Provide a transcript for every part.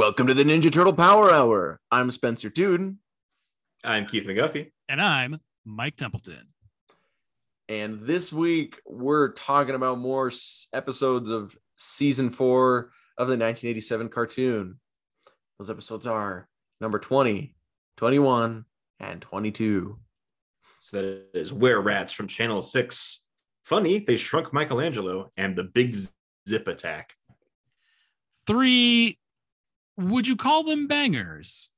Welcome to the Ninja Turtle Power Hour. I'm Spencer Tuden, I'm Keith McGuffey. And I'm Mike Templeton. and this week we're talking about more s- episodes of season four of the 1987 cartoon. Those episodes are number 20, 21, and 22. So that is Were Rats from Channel 6. Funny, they shrunk Michelangelo and the Big Zip Attack. Three, would you call them bangers?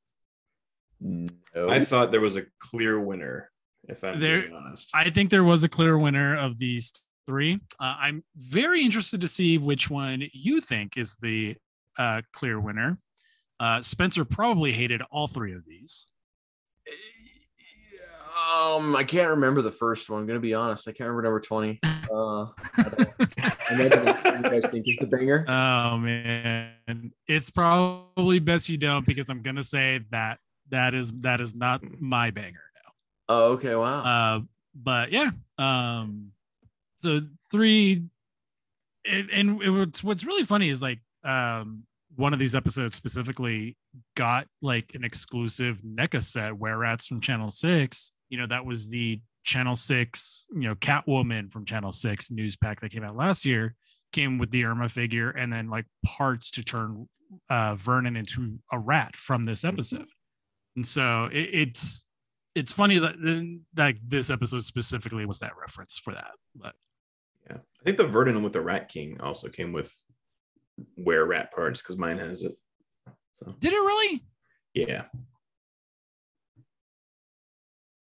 No. I thought there was a clear winner, if I'm There- being honest. I think there was a clear winner of these three. Uh, I'm very interested to see which one you think is the uh, clear winner. Uh, Spencer probably hated all three of these. Um, I can't remember the first one. I'm gonna be honest. I can't remember number 20. Uh, I don't know. I know what you guys think is the banger. Oh man, it's probably best you don't because I'm gonna say that that is that is not my banger Oh, okay. Wow. Uh, but yeah, um, so three, and, and it, what's what's really funny is like um one of these episodes specifically got like an exclusive NECA set, Were Rats from Channel Six. You know that was the Channel Six, you know Catwoman from Channel Six news pack that came out last year. Came with the Irma figure and then like parts to turn uh, Vernon into a rat from this episode. And so it, it's it's funny that that this episode specifically was that reference for that. But yeah. I think the Vernon with the Rat King also came with Were Rat parts because mine has it. So, did it really? yeah.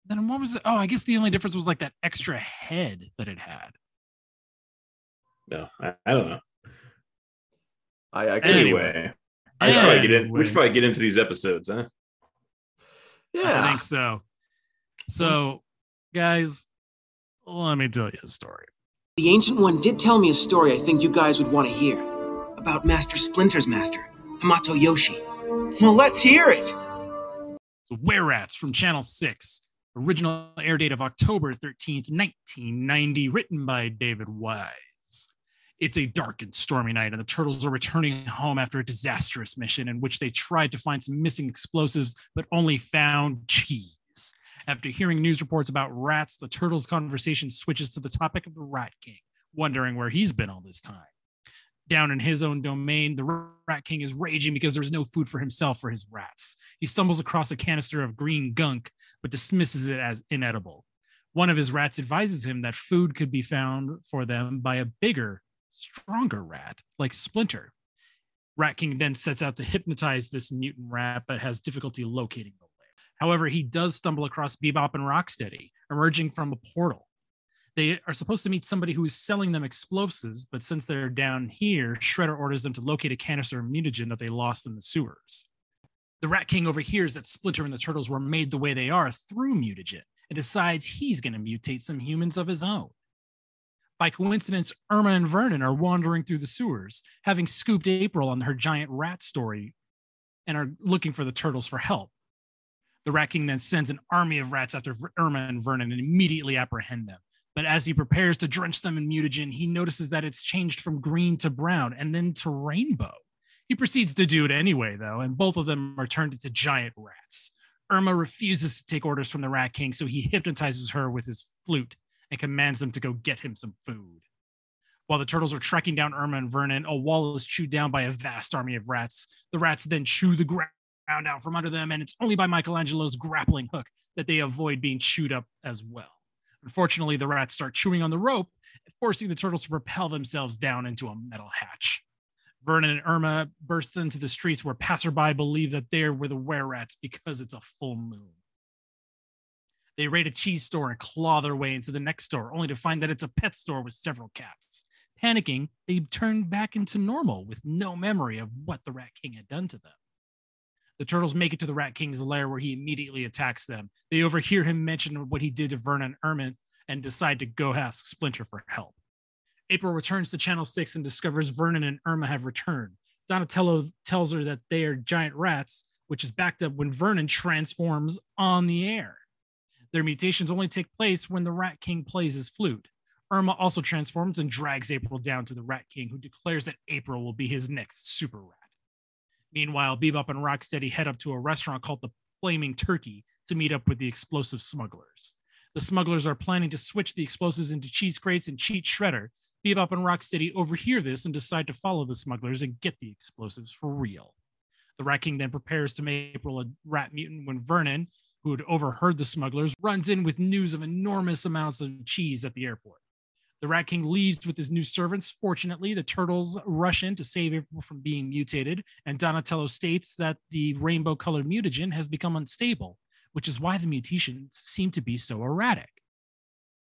Then what was it? Oh, I guess the only difference was like that extra head that it had. No, I, I don't know. I, I can Anyway, I should probably get in. We should probably get into these episodes, huh? Yeah, I think so. So, guys, let me tell you a story. The Ancient One did tell me a story I think you guys would want to hear. About Master Splinter's master, Hamato Yoshi. Well, let's hear it! So, Were Rats from Channel 6. Original air date of October 13th, 1990, written by David Wise. It's a dark and stormy night, and the turtles are returning home after a disastrous mission in which they tried to find some missing explosives, but only found cheese. After hearing news reports about rats, the turtles' conversation switches to the topic of the Rat King, wondering where he's been all this time. Down in his own domain, the Rat King is raging because there's no food for himself or his rats. He stumbles across a canister of green gunk, but dismisses it as inedible. One of his rats advises him that food could be found for them by a bigger, stronger rat, like Splinter. Rat King then sets out to hypnotize this mutant rat, but has difficulty locating the. However, he does stumble across Bebop and Rocksteady, emerging from a portal. They are supposed to meet somebody who is selling them explosives, but since they're down here, Shredder orders them to locate a canister of mutagen that they lost in the sewers. The Rat King overhears that Splinter and the Turtles were made the way they are through mutagen and decides he's going to mutate some humans of his own. By coincidence, Irma and Vernon are wandering through the sewers, having scooped April on her giant rat story, and are looking for the Turtles for help. The Rat King then sends an army of rats after Irma and Vernon and immediately apprehend them. But as he prepares to drench them in mutagen, he notices that it's changed from green to brown and then to rainbow. He proceeds to do it anyway, though, and both of them are turned into giant rats. Irma refuses to take orders from the Rat King, so he hypnotizes her with his flute and commands them to go get him some food. While the turtles are trekking down Irma and Vernon, a wall is chewed down by a vast army of rats. The rats then chew the ground out from under them, and it's only by Michelangelo's grappling hook that they avoid being chewed up as well. Unfortunately, the rats start chewing on the rope, forcing the turtles to propel themselves down into a metal hatch. Vernon and Irma burst into the streets where passerby believe that they were the were rats because it's a full moon. They raid a cheese store and claw their way into the next store, only to find that it's a pet store with several cats. Panicking, they turn back into normal with no memory of what the Rat King had done to them. The turtles make it to the Rat King's lair where he immediately attacks them. They overhear him mention what he did to Vernon Ermine and decide to go ask Splinter for help. April returns to Channel 6 and discovers Vernon and Irma have returned. Donatello tells her that they are giant rats, which is backed up when Vernon transforms on the air. Their mutations only take place when the Rat King plays his flute. Irma also transforms and drags April down to the Rat King, who declares that April will be his next super rat. Meanwhile, Bebop and Rocksteady head up to a restaurant called the Flaming Turkey to meet up with the explosive smugglers. The smugglers are planning to switch the explosives into cheese crates and cheat Shredder, Bebop and Rocksteady overhear this and decide to follow the smugglers and get the explosives for real. The Rat King then prepares to make April a rat mutant when Vernon, who had overheard the smugglers, runs in with news of enormous amounts of cheese at the airport. The Rat King leaves with his new servants. Fortunately, the turtles rush in to save April from being mutated, and Donatello states that the rainbow colored mutagen has become unstable, which is why the mutations seem to be so erratic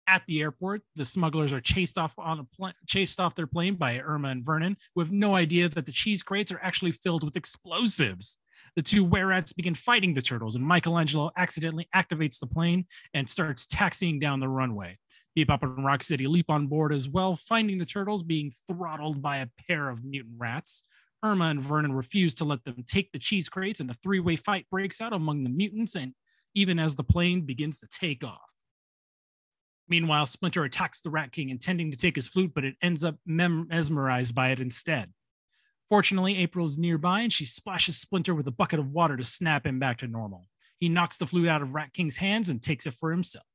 at the airport. The smugglers are chased off on a pl- chased off their plane by Irma and Vernon, who have no idea that the cheese crates are actually filled with explosives. The two were-rats begin fighting the turtles, and Michelangelo accidentally activates the plane and starts taxiing down the runway. Bebop and City. leap on board as well, finding the turtles being throttled by a pair of mutant rats. Irma and Vernon refuse to let them take the cheese crates, and a three-way fight breaks out among the mutants, and even as the plane begins to take off. Meanwhile, Splinter attacks the Rat King, intending to take his flute, but it ends up mem- mesmerized by it instead. Fortunately, April is nearby and she splashes Splinter with a bucket of water to snap him back to normal. He knocks the flute out of Rat King's hands and takes it for himself.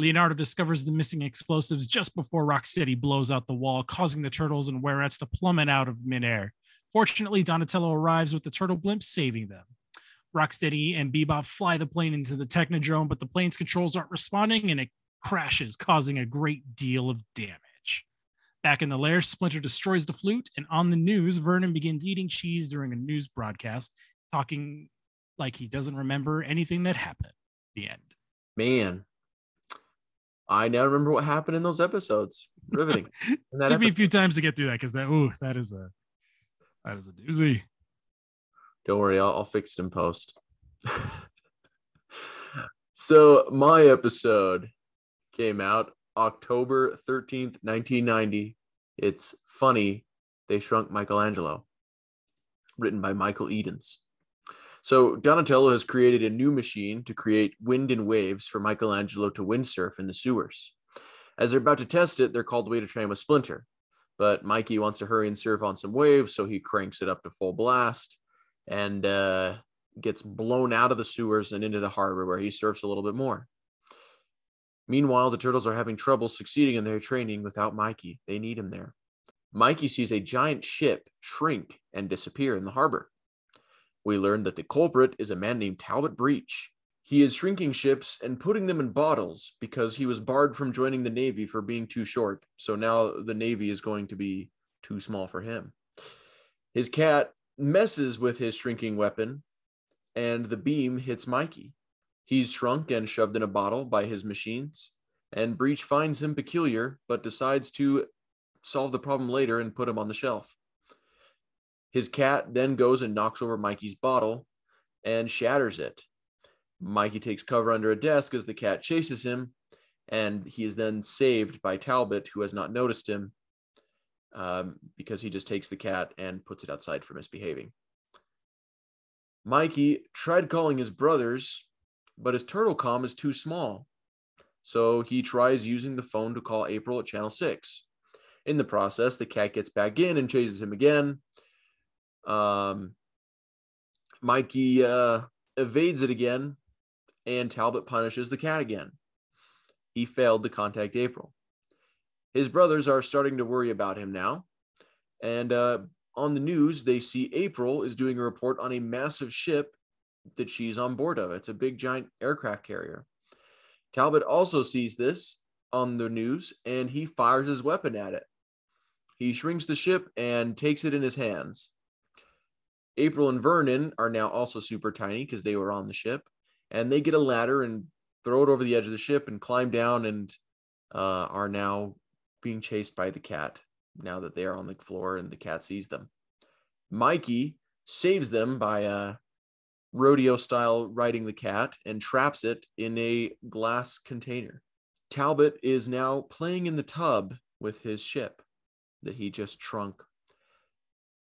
Leonardo discovers the missing explosives just before Rocksteady blows out the wall, causing the turtles and were-rats to plummet out of midair. Fortunately, Donatello arrives with the turtle blimp, saving them. Rocksteady and Bebop fly the plane into the Technodrome, but the plane's controls aren't responding and it crashes, causing a great deal of damage. Back in the lair, Splinter destroys the flute, and on the news, Vernon begins eating cheese during a news broadcast, talking like he doesn't remember anything that happened. The end. Man, I now remember what happened in those episodes. Riveting. It took me a few times to get through that because that ooh, that is a that is a doozy. Don't worry, I'll, I'll fix it in post. so my episode came out October 13th, 1990. It's funny they shrunk Michelangelo, written by Michael Edens. So Donatello has created a new machine to create wind and waves for Michelangelo to windsurf in the sewers. As they're about to test it, they're called away to train with Splinter. But Mikey wants to hurry and surf on some waves, so he cranks it up to full blast and uh, gets blown out of the sewers and into the harbor where he surfs a little bit more. Meanwhile, the turtles are having trouble succeeding in their training without Mikey. They need him there. Mikey sees a giant ship shrink and disappear in the harbor. We learn that the culprit is a man named Talbot Breach. He is shrinking ships and putting them in bottles because he was barred from joining the Navy for being too short. So now the Navy is going to be too small for him. His cat messes with his shrinking weapon, and the beam hits Mikey. He's shrunk and shoved in a bottle by his machines, and Breach finds him peculiar, but decides to solve the problem later and put him on the shelf. His cat then goes and knocks over Mikey's bottle and shatters it. Mikey takes cover under a desk as the cat chases him, and he is then saved by Talbot, who has not noticed him um, because he just takes the cat and puts it outside for misbehaving. Mikey tried calling his brothers, but his turtle com is too small. So he tries using the phone to call April at channel 6. In the process, the cat gets back in and chases him again. Um, Mikey uh, evades it again, and Talbot punishes the cat again. He failed to contact April. His brothers are starting to worry about him now. And uh, on the news, they see April is doing a report on a massive ship that she's on board of. It's a big, giant aircraft carrier. Talbot also sees this on the news and he fires his weapon at it. He shrinks the ship and takes it in his hands. April and Vernon are now also super tiny because they were on the ship, and they get a ladder and throw it over the edge of the ship and climb down and uh, are now being chased by the cat now that they are on the floor and the cat sees them. Mikey saves them by uh, rodeo style riding the cat and traps it in a glass container. Talbot is now playing in the tub with his ship that he just shrunk.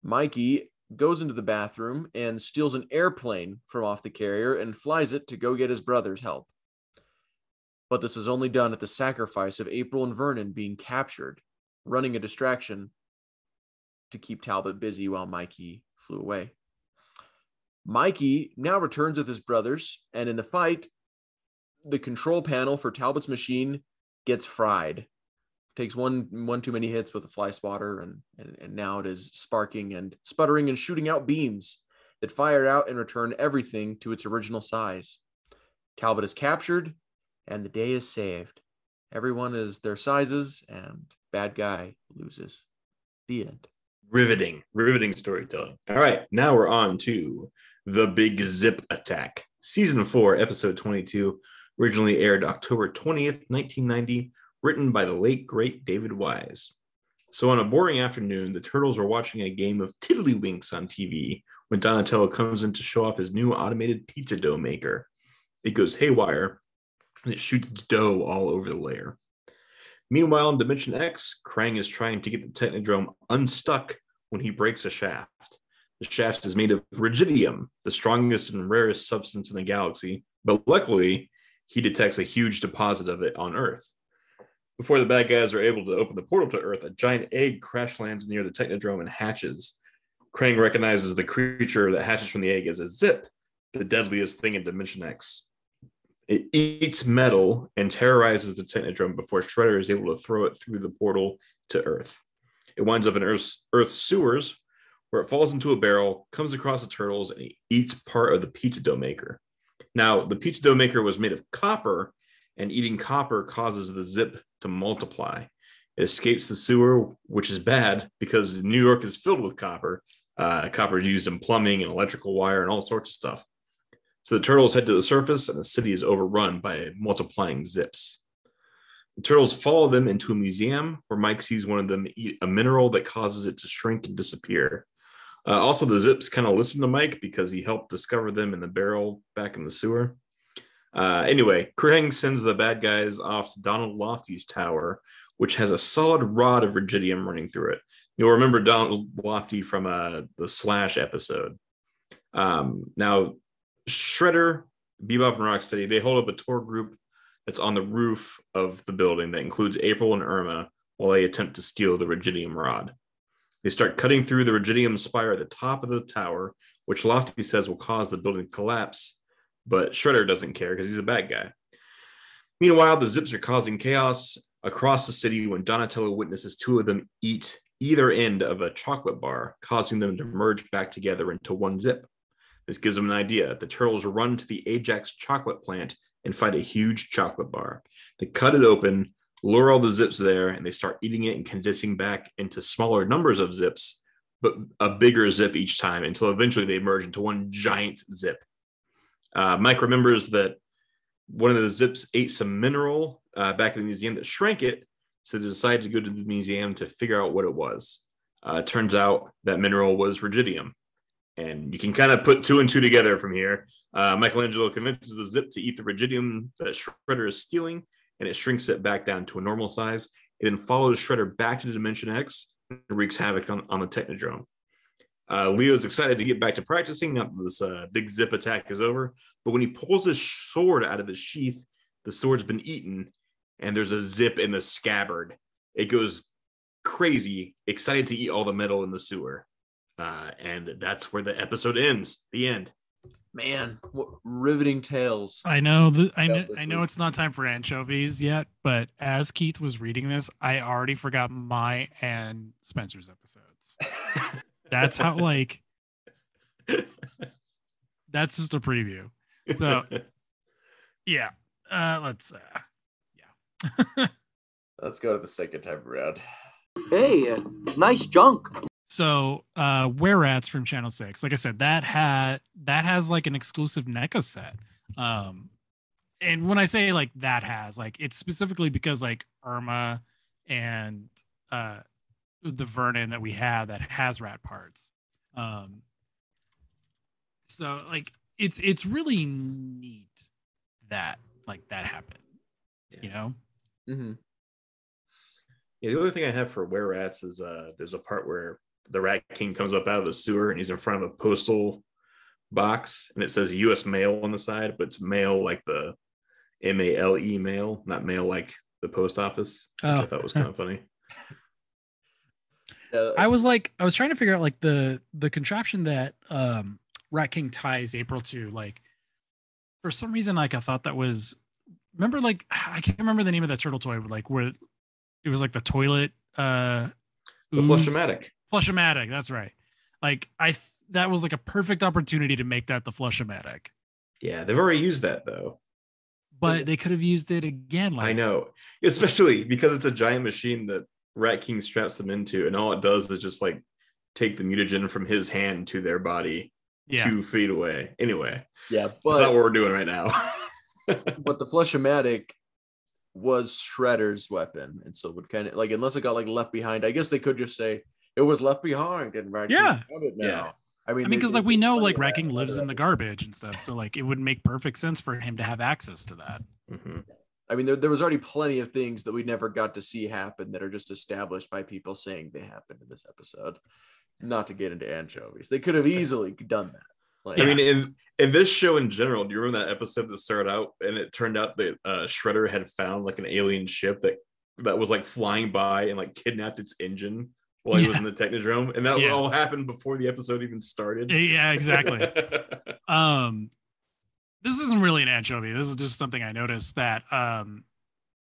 Mikey goes into the bathroom and steals an airplane from off the carrier and flies it to go get his brother's help. But this is only done at the sacrifice of April and Vernon being captured, running a distraction to keep Talbot busy while Mikey flew away. Mikey now returns with his brothers, and in the fight, the control panel for Talbot's machine gets fried. Takes one one too many hits with a fly spotter, and, and, and now it is sparking and sputtering and shooting out beams that fire out and return everything to its original size. Talbot is captured, and the day is saved. Everyone is their sizes, and bad guy loses. The end. Riveting, riveting storytelling. All right, now we're on to the Big Zip Attack, season four, episode 22, originally aired October 20th, 1990, written by the late great David Wise. So, on a boring afternoon, the Turtles are watching a game of Tiddlywinks on TV when Donatello comes in to show off his new automated pizza dough maker. It goes haywire and it shoots dough all over the lair. Meanwhile, in Dimension X, Krang is trying to get the Technodrome unstuck when he breaks a shaft. The shaft is made of Rigidium, the strongest and rarest substance in the galaxy, but luckily, he detects a huge deposit of it on Earth. Before the bad guys are able to open the portal to Earth, a giant egg crash lands near the Technodrome and hatches. Krang recognizes the creature that hatches from the egg as a Zip, the deadliest thing in Dimension X. It eats metal and terrorizes the Technodrome before Shredder is able to throw it through the portal to Earth. It winds up in Earth's, Earth's sewers, where it falls into a barrel, comes across the turtles, and eats part of the pizza dough maker. Now, the pizza dough maker was made of copper, and eating copper causes the zip to multiply. It escapes the sewer, which is bad because New York is filled with copper. Uh, copper is used in plumbing and electrical wire and all sorts of stuff. So the turtles head to the surface, and the city is overrun by multiplying zips. The turtles follow them into a museum where Mike sees one of them eat a mineral that causes it to shrink and disappear. Uh, also, the Zips kind of listen to Mike because he helped discover them in the barrel back in the sewer. Uh, anyway, Krang sends the bad guys off to Donald Lofty's tower, which has a solid rod of Rigidium running through it. You'll remember Donald Lofty from uh, the Slash episode. Um, now, Shredder, Bebop, and Rocksteady, they hold up a tour group that's on the roof of the building that includes April and Irma while they attempt to steal the Rigidium rod. They start cutting through the Rigidium spire at the top of the tower, which Lofty says will cause the building to collapse. But Shredder doesn't care because he's a bad guy. Meanwhile, the Zips are causing chaos across the city when Donatello witnesses two of them eat either end of a chocolate bar, causing them to merge back together into one zip. This gives them an idea. The turtles run to the Ajax chocolate plant and find a huge chocolate bar. They cut it open, lure all the zips there and they start eating it and condensing back into smaller numbers of zips, but a bigger zip each time until eventually they merge into one giant zip. Uh, Mike remembers that one of the zips ate some mineral uh, back in the museum that shrank it, so they decided to go to the museum to figure out what it was. Uh, turns out that mineral was rigidium. And you can kind of put two and two together from here. Uh, Michelangelo convinces the zip to eat the rigidium that Shredder is stealing, and it shrinks it back down to a normal size. It then follows Shredder back to Dimension X and wreaks havoc on, on the Technodrome. Uh, Leo's excited to get back to practicing now that this uh, big zip attack is over. But when he pulls his sword out of his sheath, the sword's been eaten and there's a zip in the scabbard. It goes crazy, excited to eat all the metal in the sewer. Uh, and that's where the episode ends. The end man, what riveting tales. I know that I know I know it's not time for anchovies yet, but as Keith was reading this, I already forgot my and Spencer's episodes. that's how like that's just a preview. So yeah. Uh, let's. Uh, yeah. Let's go to the second time around. Hey, uh, nice junk. So, uh, Were Rats from Channel Six, like I said, that had that has like an exclusive NECA set. Um, and when I say like that has, like it's specifically because like Irma and uh the Vernon that we have that has rat parts. Um, so like it's it's really neat that like that happened. You know. Mm-hmm. Yeah, the only thing I have for were rats is uh there's a part where the rat king comes up out of the sewer and he's in front of a postal box and it says US mail on the side, but it's mail like the M A L E mail, not mail like the post office. Which I Oh. thought was kind of funny. Yeah, I was like, I was trying to figure out like the the contraption that um Rat King ties April to. Like, for some reason, like I thought that was. Remember, like I can't remember the name of that turtle toy, but like where it was like the toilet. uh The ooze. flush-o-matic. Flush-o-matic, That's right. Like I, th- that was like a perfect opportunity to make that the flush-o-matic. Yeah, they've already used that though. But they could have used it again. Like I know, especially because it's a giant machine that Rat King straps them into, and all it does is just like take the mutagen from his hand to their body Yeah. two feet away. Anyway, yeah, but, that's not what we're doing right now. but the flush-o-matic was Shredder's weapon, and so would kind of like unless it got like left behind. I guess they could just say it was left behind and right. Yeah. it now. Yeah. I mean, I mean, because like we know, like of that, Rat King lives in the garbage and stuff, so like it would make perfect sense for him to have access to that. Mhm. I mean, there, there was already plenty of things that we never got to see happen that are just established by people saying they happened in this episode. Not to get into anchovies, they could have easily done that. Like, I mean, in in this show in general, do you remember that episode that started out and it turned out that uh, Shredder had found like an alien ship that that was like flying by and like kidnapped its engine while he was in the Technodrome, and that Yeah. all happened before the episode even started. Yeah, exactly. um this isn't really an anchovy. This is just something i noticed that um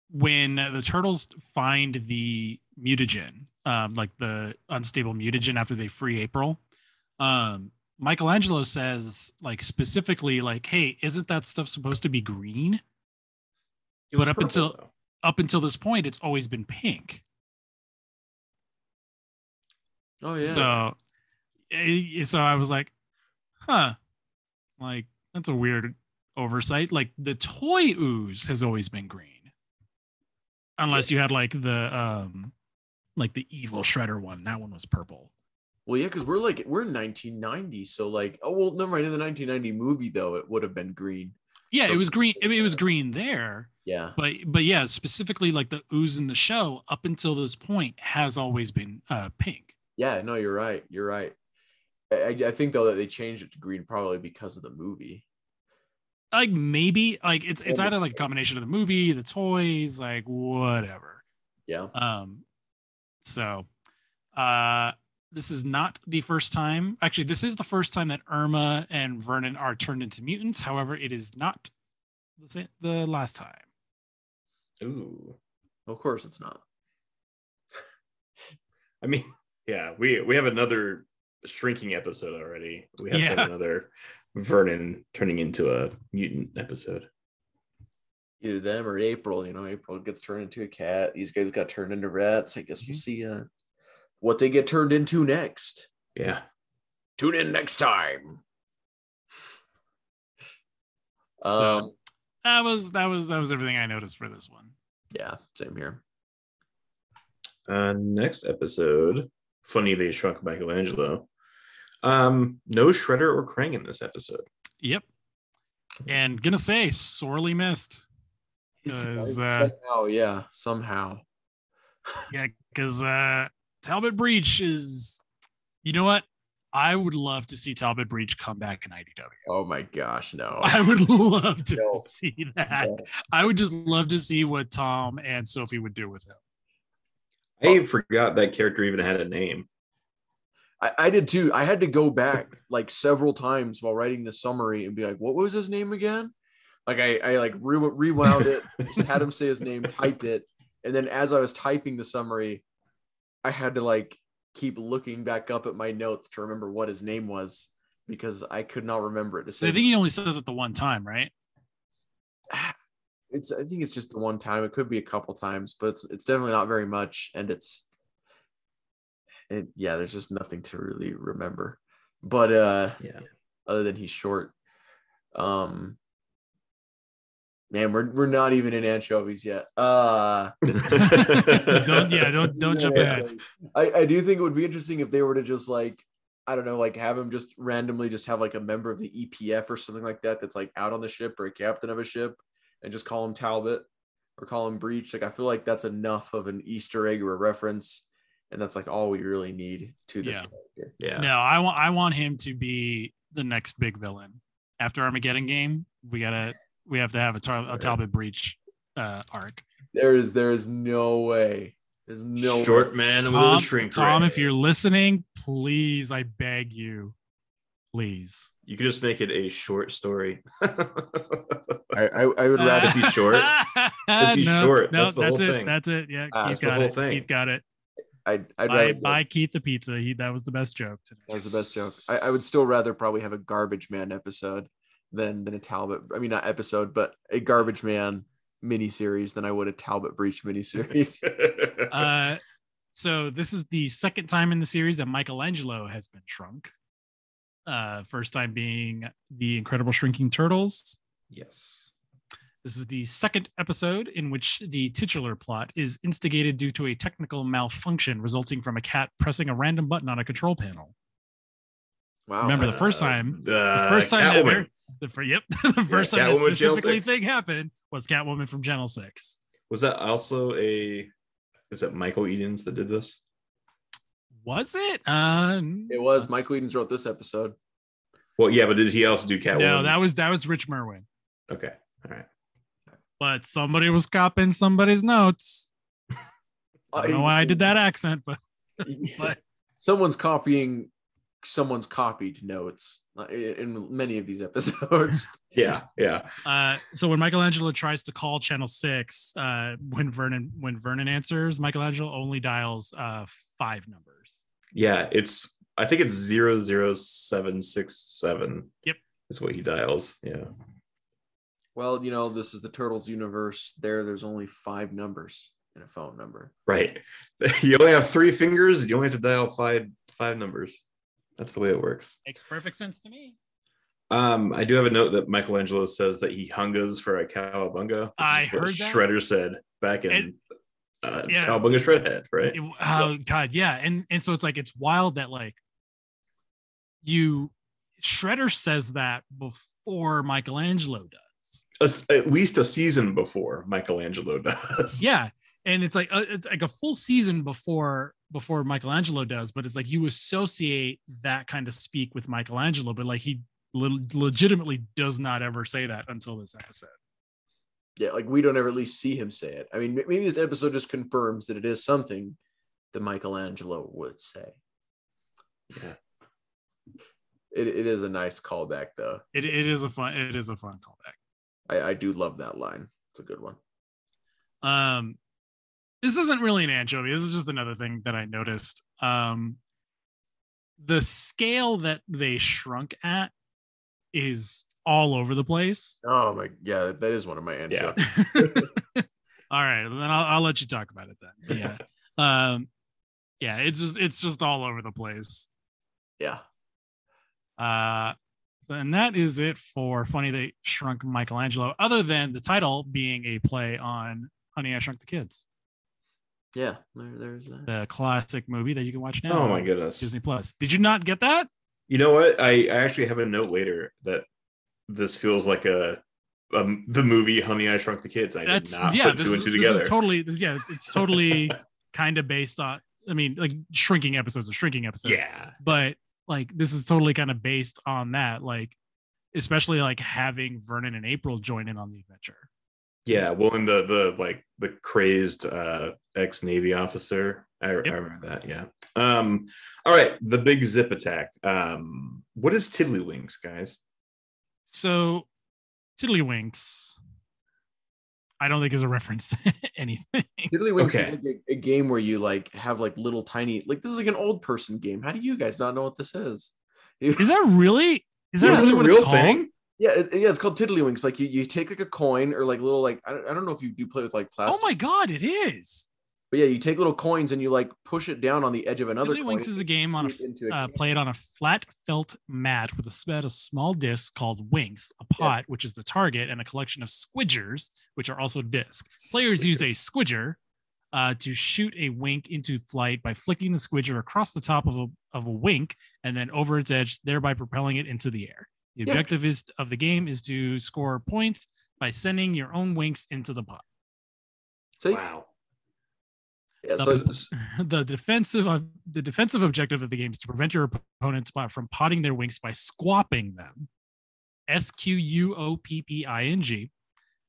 when the turtles find the mutagen um like the unstable mutagen after they free april um michelangelo says like specifically like hey isn't that stuff supposed to be green? But up purple, until- though. up until this point it's always been pink. Oh yeah, So, eh, so I was like, huh, like that's a weird oversight. Like the toy ooze has always been green, unless you had like the um, like the evil shredder one. That one was purple. well, yeah, because we're like we're in 1990, so like, oh well, never mind. In the 1990 movie, though, it would have been green. Yeah, it was green. It, it was green there, Yeah, but but yeah, specifically like the ooze in the show up until this point has always been uh pink. yeah. No, you're right. You're right. I, I- I think though that they changed it to green probably because of the movie. Like maybe like it's it's either like a combination of the movie, the toys, like whatever. Yeah. Um, so, uh, this is not the first time. Actually, this is the first time that Irma and Vernon are turned into mutants. However, it is not the the last time. Ooh, Of course, it's not. I mean, yeah, we we have another shrinking episode already. We have have Yeah. another Vernon turning into a mutant episode. Either them or April. You know, April gets turned into a cat. These guys got turned into rats. I guess we'll Mhm. see uh, what they get turned into next. Yeah. Tune in next time. Um, That was that was that was everything I noticed for this one. yeah, same here. Uh, next episode, funny they shrunk Michelangelo. Um, no Shredder or Krang in this episode. Yep. And gonna say sorely missed. 'Cause, uh, somehow, yeah, somehow. Yeah, because uh Talbot Breach is you know what? I would love to see Talbot Breach come back in IDW. Oh my gosh, no. I would love to No. see that. No. I would just love to see what Tom and Sophie would do with him. I forgot that character even had a name. I, I did too. I had to go back like several times while writing the summary and be like, what was his name again? Like I, I like re- rewound it, had him say his name, typed it, and then as I was typing the summary, I had to like keep looking back up at my notes to remember what his name was because I could not remember it. To So I think he only says it the one time, right? it's I think it's just the one time. It could be a couple times, but it's it's definitely not very much, and it's it, yeah. There's just nothing to really remember, but uh, Yeah. other than he's short. Um, man, we're we're not even in anchovies yet. Uh, don't yeah, don't don't jump yeah, ahead. I I do think it would be interesting if they were to just like I don't know, like have him just randomly just have like a member of the EPF or something like that that's like out on the ship or a captain of a ship and just call him Talbot or call him Breach. Like I feel like that's enough of an Easter egg or a reference, and that's like all we really need to this Yeah. character. yeah. No, I want I want him to be the next big villain after Armageddon game. We gotta we have to have a, Tar- a Talbot breach uh, arc. There is there is no way. There's no Short way. man with Tom, a shrink Tom, ray. if you're listening, please, I beg you, please. you could just make it a short story. I I, I would rather Is he short? Is he short? No, That's the that's whole it. thing. That's it. Yeah, Ah, Keith that's the got whole it. thing. Keith got it. I'd, I'd Bye, rather bye, Keith the pizza. He that was the best joke today. That was the best joke. I, I would still rather probably have a garbage man episode than than a Talbot. I mean, not episode, but a garbage man miniseries than I would a Talbot Breach miniseries. Uh, so this is the second time in the series that Michelangelo has been shrunk. Uh, first time being the Incredible Shrinking Turtles. yes. This is the second episode in which the titular plot is instigated due to a technical malfunction resulting from a cat pressing a random button on a control panel. Wow. Remember the first Uh, time, the the first time that Catwoman. ver- the fir- yep, the first time that Catwoman Channel specifically thing happened was Catwoman from Channel Six. Was that also a? Is it Michael Edens that did this? Was it? Uh, It was Michael Edens wrote this episode. Well, yeah, but did he also do Catwoman? No, that was that was Rich Merwin. okay. All right. But somebody was copying somebody's notes. I don't know why I did that accent, but but Someone's copying someone's copied notes in in many of these episodes. Yeah, yeah, uh, so when Michelangelo tries to call Channel Six, uh, when Vernon when Vernon answers, Michelangelo only dials uh, five numbers. yeah. It's I think it's zero zero seven six seven. Yep. is what he dials. Yeah. Well, you know, this is the Turtles universe. There, there's only five numbers in a phone number. Right. You only have three fingers. You only have to dial five five numbers. That's the way it works. Makes perfect sense to me. Um, I do have a note that Michelangelo says that he hungas for a cowabunga. which I heard that. Shredder said back in And- uh, yeah. Cowabunga Shredhead, right? It- oh God, yeah, and and so it's like it's wild that like you Shredder says that before Michelangelo does. As- At least a season before Michelangelo does. Yeah, and it's like uh, it's like a full season before before Michelangelo does, but it's like you associate that kind of speak with Michelangelo, but like he le- legitimately does not ever say that until this episode. Yeah, like we don't ever at least see him say it. I mean, maybe this episode just confirms that it is something that Michelangelo would say. Yeah. It, it is a nice callback, though. It, it is a fun it is a fun callback. I, I do love that line. It's a good one. Um, this isn't really an anchovy. This is just another thing that I noticed. Um, the scale that they shrunk at is all over the place. Oh my, yeah, that is one of my Yeah. all right, then I'll, I'll let you talk about it then. But yeah, um, yeah, it's just it's just all over the place. Yeah. Uh, so, and that is it for Funny They Shrunk Michelangelo. Other than the title being a play on Honey I Shrunk the Kids, Yeah. There, there's that. the classic movie that you can watch now. Oh my goodness. Disney Plus. Did you not get that? You know what? I, I actually have a note later that this feels like a um, the movie Honey I Shrunk the Kids. I That's did not yeah. put This two is, and two this together. is totally this, yeah. It's totally kind of based on. I mean, like shrinking episodes of shrinking episodes. yeah. but like this is totally kind of based on that like especially like having vernon and april join in on the adventure Yeah, well, in the the like the crazed uh ex Navy officer, I, I remember that. Yeah. Um. All right, the big zip attack. Um. What is Tiddlywinks, guys? so tiddlywinks i don't think is a reference to anything Tiddlywinks Okay. is like a, a game where you like have like little tiny like this is like an old person game. How do you guys not know what this is? is that really is that it really a real it's thing? Yeah, it, yeah, it's called tiddlywinks. Like you, you take like a coin or like little like I don't, I don't know if you do play with like plastic. Oh my god, it is. But yeah, you take little coins and you like push it down on the edge of another coin. Tiddlywinks is a game on a shoot it a uh, can. played on a flat felt mat with a set of small discs called winks, a pot, which is the target, and a collection of squidgers, which are also discs. Players use a squidger uh, to shoot a wink into flight by flicking the squidger across the top of a, of a wink and then over its edge, thereby propelling it into the air. The Yeah. objective is of the game is to score points by sending your own winks into the pot. See? Wow. Yeah, The- so So- the defensive the defensive objective of the game is to prevent your opponents by, from potting their winks by squopping them. S Q U O P P I N G,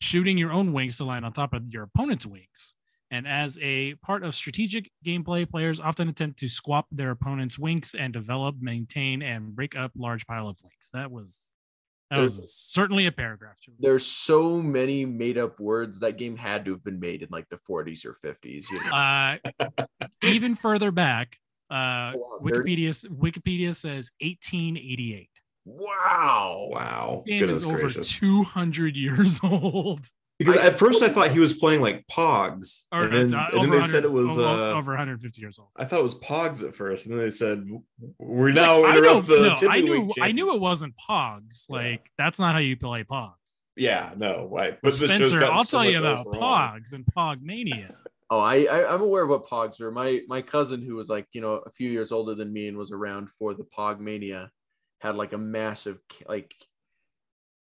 shooting your own winks to land on top of your opponent's winks. And as a part of strategic gameplay, players often attempt to squop their opponent's winks and develop, maintain, and break up large pile of winks. That was that was There's- certainly a paragraph. To there's so many made up words that game had to have been made in like the 40s or 50s. You know? Uh, even further back, uh, Oh, wow, Wikipedia Wikipedia says 1888. wow. wow. Game Goodness is over gracious. 200 years old. Because I- at first I thought he was playing like Pogs, Or and then, uh, and then they said it was. over, Uh, over 150 years old. I thought it was Pogs at first, and then they said we're now I, know, the. no, I knew I knew it wasn't Pogs. Yeah. Like that's not how you play Pogs. Yeah, no, right. But this show's Spencer, I'll so tell you about. Pogs and Pogmania. Oh, I, I I'm aware of what pogs are. My my cousin, who was like you know a few years older than me and was around for the Pogmania had like a massive like.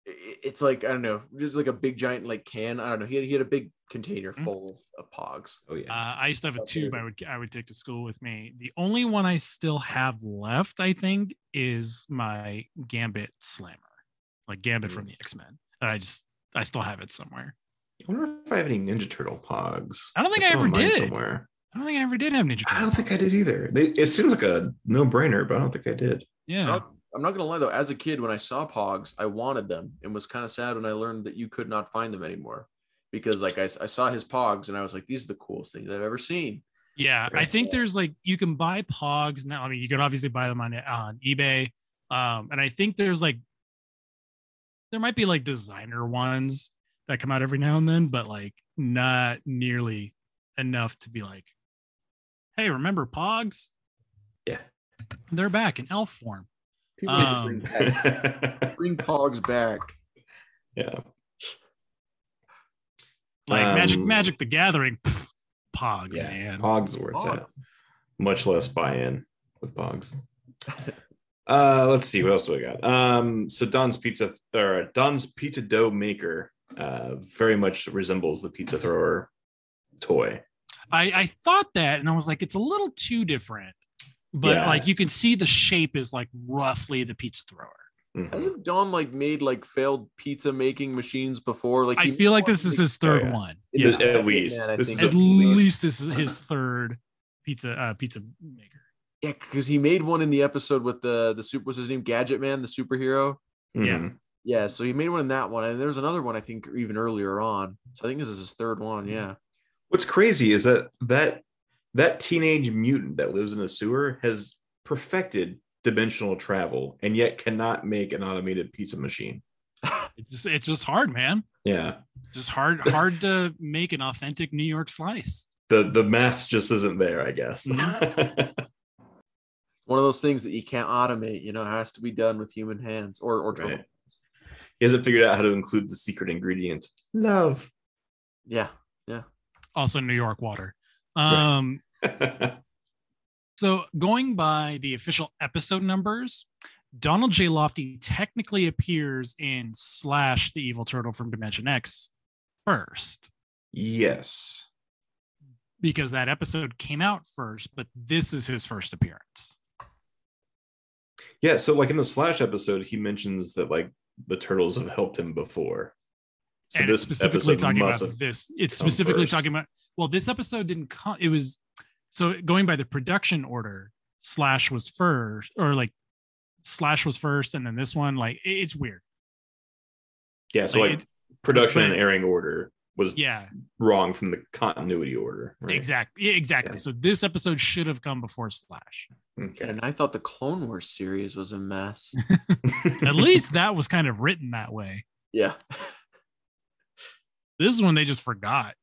I- It's like I don't know, just like a big giant like can. I don't know. He had, he had a big container Mhm. full of, of pogs. Oh yeah. Uh, I used to have a Okay. tube I would I would take to school with me. The only one I still have left, I think, is my Gambit Slammer, like Gambit from the X Men. And I just I still have it somewhere. I wonder if I have any Ninja Turtle Pogs. I don't think I still ever did. Somewhere. I don't think I ever did have Ninja Turtle. I don't think I did either. They, it seems like a no-brainer, but I don't think I did. I'm Yeah. not, I'm not gonna lie though. As a kid, when I saw Pogs, I wanted them and was kind of sad when I learned that you could not find them anymore. Because like I saw his Pogs and I was like, these are the coolest things I've ever seen. Yeah, I think there's like you can buy Pogs now. I mean, you can obviously buy them on on eBay, um, and I think there's like there might be like designer ones that come out every now and then, but like not nearly enough to be like, hey, remember Pogs? Yeah. They're back in elf form. People Um, bring, back, bring Pogs back. yeah. Like Magic Um, Magic the Gathering, pff, Pogs, Yeah. man. Pogs is where it's at. Much less buy-in with Pogs. Uh, let's see what else do I got. Um, so Don's pizza or Don's pizza dough maker uh very much resembles the pizza thrower toy. I, I thought that and I was like, it's a little too different. But Yeah. like you can see the shape is like roughly the pizza thrower. Mhm. Hasn't Don like made like failed pizza making machines before? Like I he feel like this is his third yeah. one. Yeah. is- At least. I This is At a- least this is his third pizza uh, pizza maker. Yeah, because he made one in the episode with the the super. What's his name? Gadget Man, the superhero. Yeah. Mhm. Yeah, so he made one in that one, and there was another one I think even earlier on. So I think this is his third one. Yeah. What's crazy is that that that teenage mutant that lives in a sewer has perfected dimensional travel and yet cannot make an automated pizza machine. It's just it's just hard, man. Yeah. It's just hard hard to make an authentic New York slice. The the math just isn't there, I guess. One of those things that you can't automate. You know, has to be done with human hands or or Right. he hasn't figured out how to include the secret ingredient. Love. Yeah. Yeah. Also New York water. Um So, going by the official episode numbers, Donald J. Lofty technically appears in Slash the Evil Turtle from Dimension X first yes. because that episode came out first, but this is his first appearance. Yeah. So, like in the Slash episode, he mentions that like the turtles have helped him before. So and this specifically talking about this. It's specifically first. talking about, well, this episode didn't come, it was so going by the production order, Slash was first, or like Slash was first, and then this one, like it- it's weird. Yeah. So Like, like it- production and airing order was Yeah, wrong from the continuity order. Right? Exactly. Yeah, exactly. Yeah. So this episode should have come before Slash. Okay. And I thought the Clone Wars series was a mess. At least that was kind of written that way. yeah. This is when they just forgot.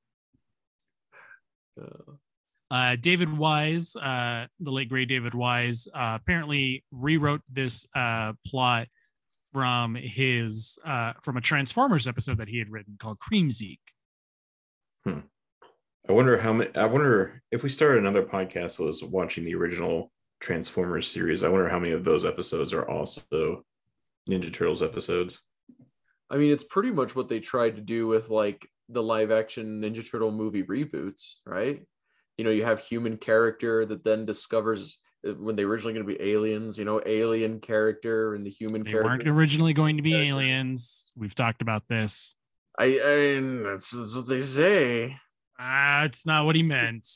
Uh, Uh, David Wise, uh, the late great David Wise, uh, apparently rewrote this uh, plot from his uh, from a Transformers episode that he had written called Kremzeek. I wonder how many. I wonder if we started another podcast that was watching the original Transformers series. I wonder how many of those episodes are also Ninja Turtles episodes. I mean, it's pretty much what they tried to do with like the live action Ninja Turtle movie reboots, right? You know, you have human character that then discovers uh, when they originally going to be aliens, you know, alien character and the human They character. weren't originally going to be Character. aliens. We've talked about this. I, I mean, that's, that's what they say. Ah, it's not what he meant.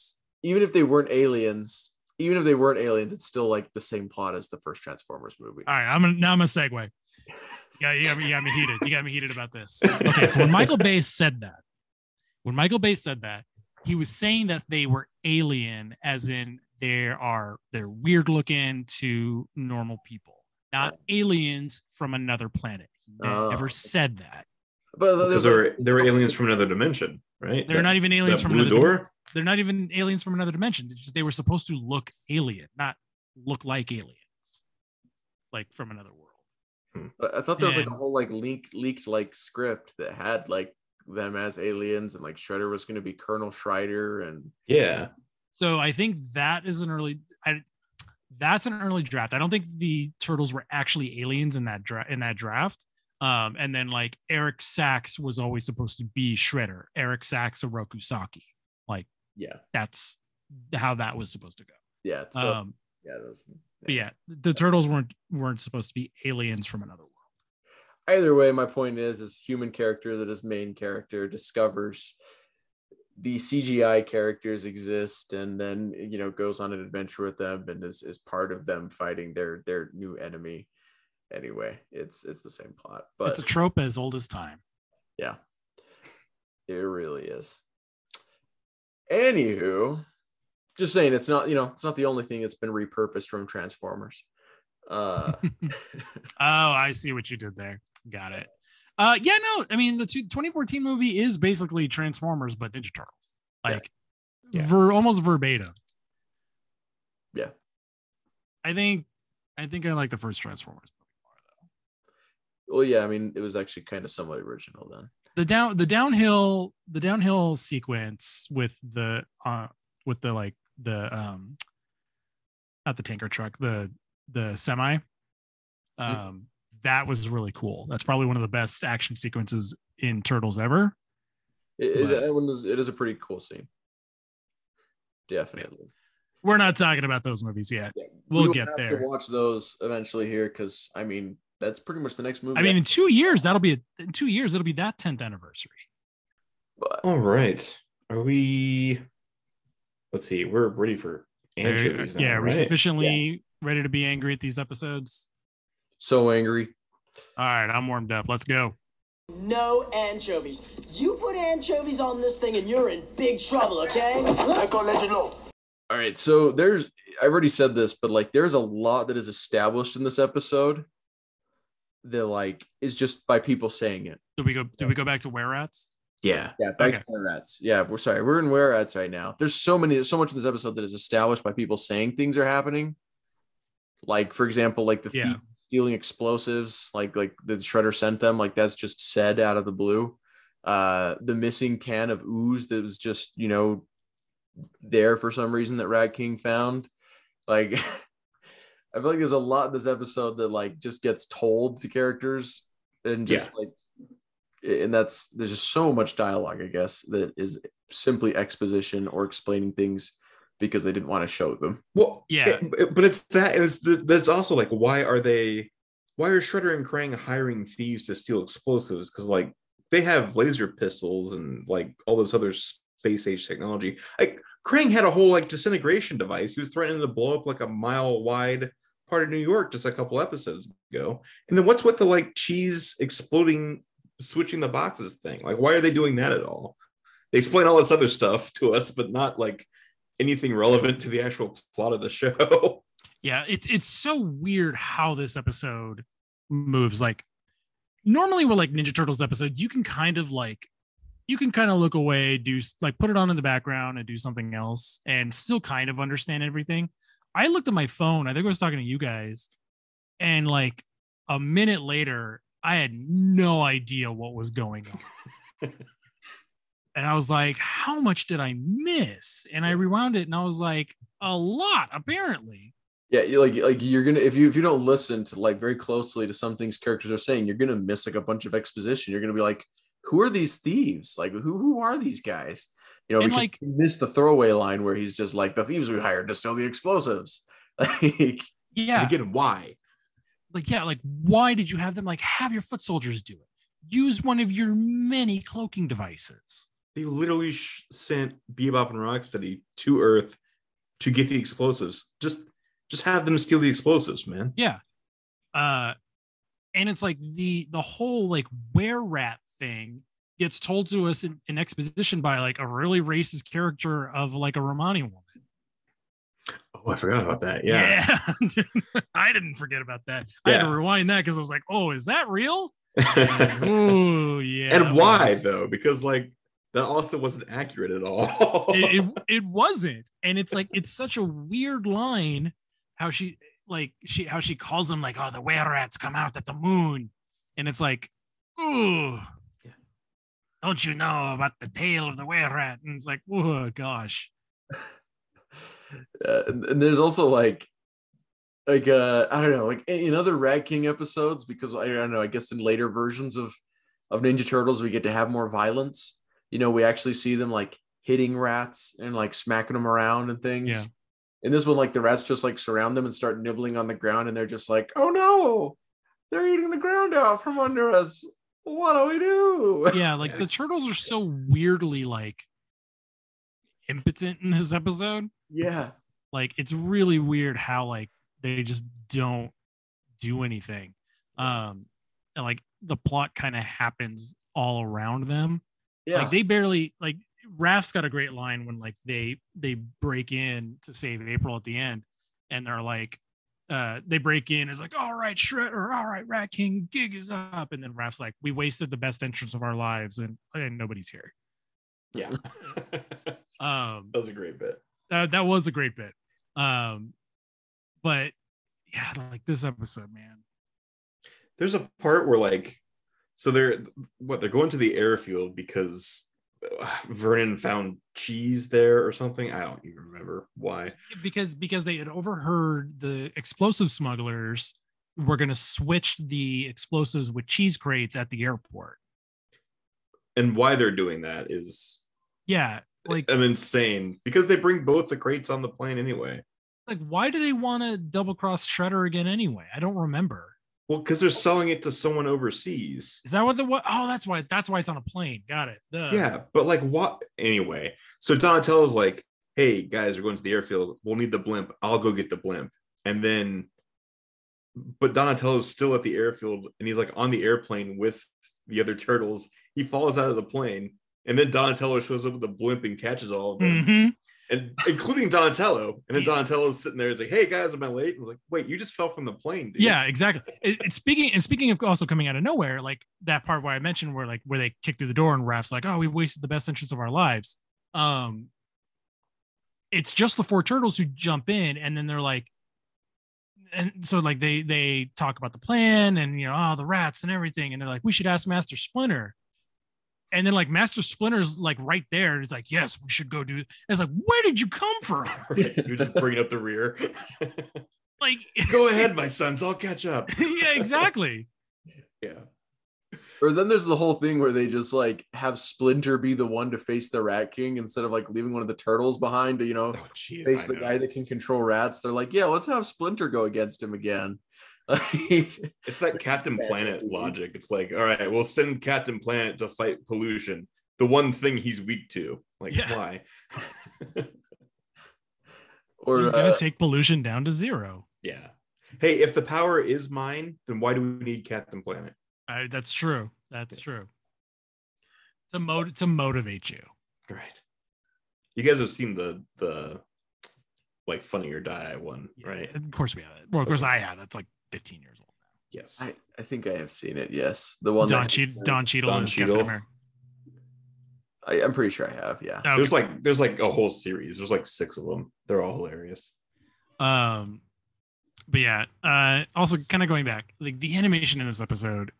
Even if they weren't aliens, even if they weren't aliens, it's still like the same plot as the first Transformers movie. All right, I'm gonna now I'm gonna segue. Yeah, you got me, you got me heated. You got me heated about this. Okay, so when Michael Bay said that, when Michael Bay said that, he was saying that they were alien, as in there are they're weird looking to normal people, not oh. aliens from another planet. He Oh. never said that. But Because they were they were aliens from another dimension, right? They're That- not even aliens from blue another. door. They're not even aliens from another dimension. It's just they were supposed to look alien, not look like aliens, like from another world. But I thought there was like a whole like leak leaked like script that had like them as aliens and like Shredder was going to be Colonel Schreider and Yeah, So I think that is an early. I, that's an early draft. I don't think the turtles were actually aliens in that dra- in that draft. Um, and then like Eric Sacks was always supposed to be Shredder. Eric Sacks or Roku Saki. Like yeah that's how that was supposed to go. yeah so um, yeah, those, but yeah, the turtles weren't weren't supposed to be aliens from another world. either way my point is is human character that is main character discovers the cgi characters exist and then you know goes on an adventure with them and is, is part of them fighting their their new enemy anyway it's it's the same plot but it's a trope as old as time. yeah it really is anywho just saying it's not you know it's not the only thing that's been repurposed from transformers uh Oh, I see what you did there. Got it. Uh, yeah, no, I mean the two, 2014 movie is basically Transformers but Ninja Turtles, Yeah. like Yeah. ver almost verbatim. Yeah. I think I think I like the first Transformers movie more though. well yeah i mean it was actually kind of somewhat original then The down the downhill the downhill sequence with the uh with the like the um not the tanker truck the the semi um that was really cool. That's probably one of the best action sequences in Turtles ever. It, But- it, that one is, it is a pretty cool scene. Definitely. We're not talking about those movies yet. Yeah, We'll will get have there. to watch those eventually here because I mean that's pretty much the next movie. I mean, in two years, that'll be in two years, it'll be that 10th anniversary. but All right. Are we? Let's see. We're ready for anchovies. now, yeah, are we right? sufficiently ready to be angry at these episodes? so angry. All right, I'm warmed up. Let's go. No anchovies. You put anchovies on this thing and you're in big trouble, okay? I Echo Legend low. All right, so there's I already said this, but like there's a lot that is established in this episode that like is just by people saying it. Do we go? do we go back to Were Rats? Yeah. Yeah, back Okay. to Were Rats. Yeah, we're sorry, we're in Were Rats right now. There's so many, so much in this episode that is established by people saying things are happening. Like, for example, like the Yeah. thief stealing explosives, like like the shredder sent them, like that's just said out of the blue. Uh the missing can of ooze that was just, you know, there for some reason that Rat King found. Like I feel like there's a lot in this episode that like just gets told to characters and just like and that's there's just so much dialogue, I guess, that is simply exposition or explaining things because they didn't want to show them. Well, Yeah. it- but it's that it's that's also like why are they why are Shredder and Krang hiring thieves to steal explosives? Because like they have laser pistols and like all this other space age technology. Like Krang had a whole like disintegration device. He was threatening to blow up like a mile wide part of New York just a couple episodes ago. And then what's with the like cheese exploding, switching the boxes thing? Like, why are they doing that at all? They explain all this other stuff to us, but not like anything relevant to the actual plot of the show. Yeah, it's it's so weird how this episode moves. Like normally with like Ninja Turtles episodes, you can kind of like you can kind of look away, do like put it on in the background and do something else and still kind of understand everything. I looked at my phone, I think I was talking to you guys, and like a minute later, I had no idea what was going on. and I was like, how much did I miss? And I rewound it and I was like, a lot, apparently. Yeah, like like you're gonna if you if you don't listen to like very closely to some things characters are saying, you're gonna miss like a bunch of exposition. You're gonna be like, who are these thieves? Like who who are these guys? You know, And, because like- miss the throwaway line where he's just like the thieves we hired to steal the explosives. Like Yeah. Again, why? Like yeah like why did you have them? Like have your foot soldiers do it. Use one of your many cloaking devices. They literally sh- sent Bebop and Rocksteady to Earth to get the explosives. Just, just have them steal the explosives, man. yeah. Uh and it's like the the whole like were rat thing gets told to us in, in exposition by like a really racist character of like a romani woman Oh, I forgot about that. Yeah. Yeah. i didn't forget about that i had to rewind that because i was like oh is that real oh yeah and why was. though? Because like that also wasn't accurate at all. it, it, it wasn't and it's like it's such a weird line how she like she how she calls them like oh the were rats come out at the moon and it's like ooh don't you know about the tale of the were rat and it's like oh gosh uh, and, and there's also like like uh i don't know like in other rat king episodes because i don't know i guess in later versions of of ninja turtles we get to have more violence. You know we actually see them like hitting rats and like smacking them around and things. Yeah. in this one like the rats just like surround them and start nibbling on the ground and they're just like oh no! They're eating the ground out from under us. What do we do? Yeah like the turtles are so weirdly like impotent in this episode yeah. Like it's really weird how like they just don't do anything. Um and like the plot kind of happens all around them. Yeah. like they barely like Raph's got a great line when like they they break in to save April at the end and they're like uh they break in is like all right shredder all right rat king gig is up. And then Raph's like we wasted the best entrance of our lives and and nobody's here. Yeah. um, that was a great bit. That, that was a great bit um but yeah like this episode man There's a part where like so they're what they're going to the airfield because uh, Vernon found cheese there or something. I don't even remember why. because because they had overheard the explosive smugglers were going to switch the explosives with cheese crates at the airport And why they're doing that is yeah like I'm insane because they bring both the crates on the plane anyway. like why do they want to double cross shredder again anyway i don't remember Well, because they're selling it to someone overseas. is that what the what oh that's why that's why it's on a plane got it Duh. Yeah, but like what? Anyway, so Donatello's like, "Hey guys, we're going to the airfield. We'll need the blimp. I'll go get the blimp." And then, but Donatello's still at the airfield, and he's like on the airplane with the other turtles. He falls out of the plane, and then Donatello shows up with the blimp and catches all of them, Mhm. and including Donatello. And then Yeah. Donatello's sitting there, he's like, "Hey guys, am I late?" And I was like, "Wait, you just fell from the plane, dude." yeah exactly it, it's speaking and speaking of also coming out of nowhere like that part where i mentioned where like where they kick through the door and Raph's like oh we wasted the best interest of our lives um it's just the four turtles who jump in and then they're like and so like they they talk about the plan and you know oh the rats and everything and they're like we should ask master splinter and then like master splinter's like right there and he's like yes we should go do it's like where did you come from You're just bringing up the rear. like go ahead, my sons. I'll catch up. yeah exactly Yeah. Or then there's the whole thing where they just like have Splinter be the one to face the Rat King instead of like leaving one of the turtles behind to, you know, Oh, jeez. face I the know. guy that can control rats. They're like, yeah, let's have Splinter go against him again. Like, It's that Captain Planet logic. It's like, all right, we'll send Captain Planet to fight pollution. The one thing he's weak to. Like, Yeah. why? or he's gonna uh, take pollution down to zero yeah. Hey, if the power is mine, then why do we need Captain Planet? I, that's true. That's true. To mot to motivate you. Right. You guys have seen the the like Funny or Die one, right? Of course we have it. Well, of course I have. That's like 15 years old now. Yes. I, I think I have seen it. Yes, the one Don, that Cheadle, Don Cheadle Don as Captain Cheadle. America. I, I'm pretty sure I have. Yeah. Okay. There's like there's like a whole series. There's like six of them. They're all hilarious. Um, but yeah. Uh, also kind of going back, like the animation in this episode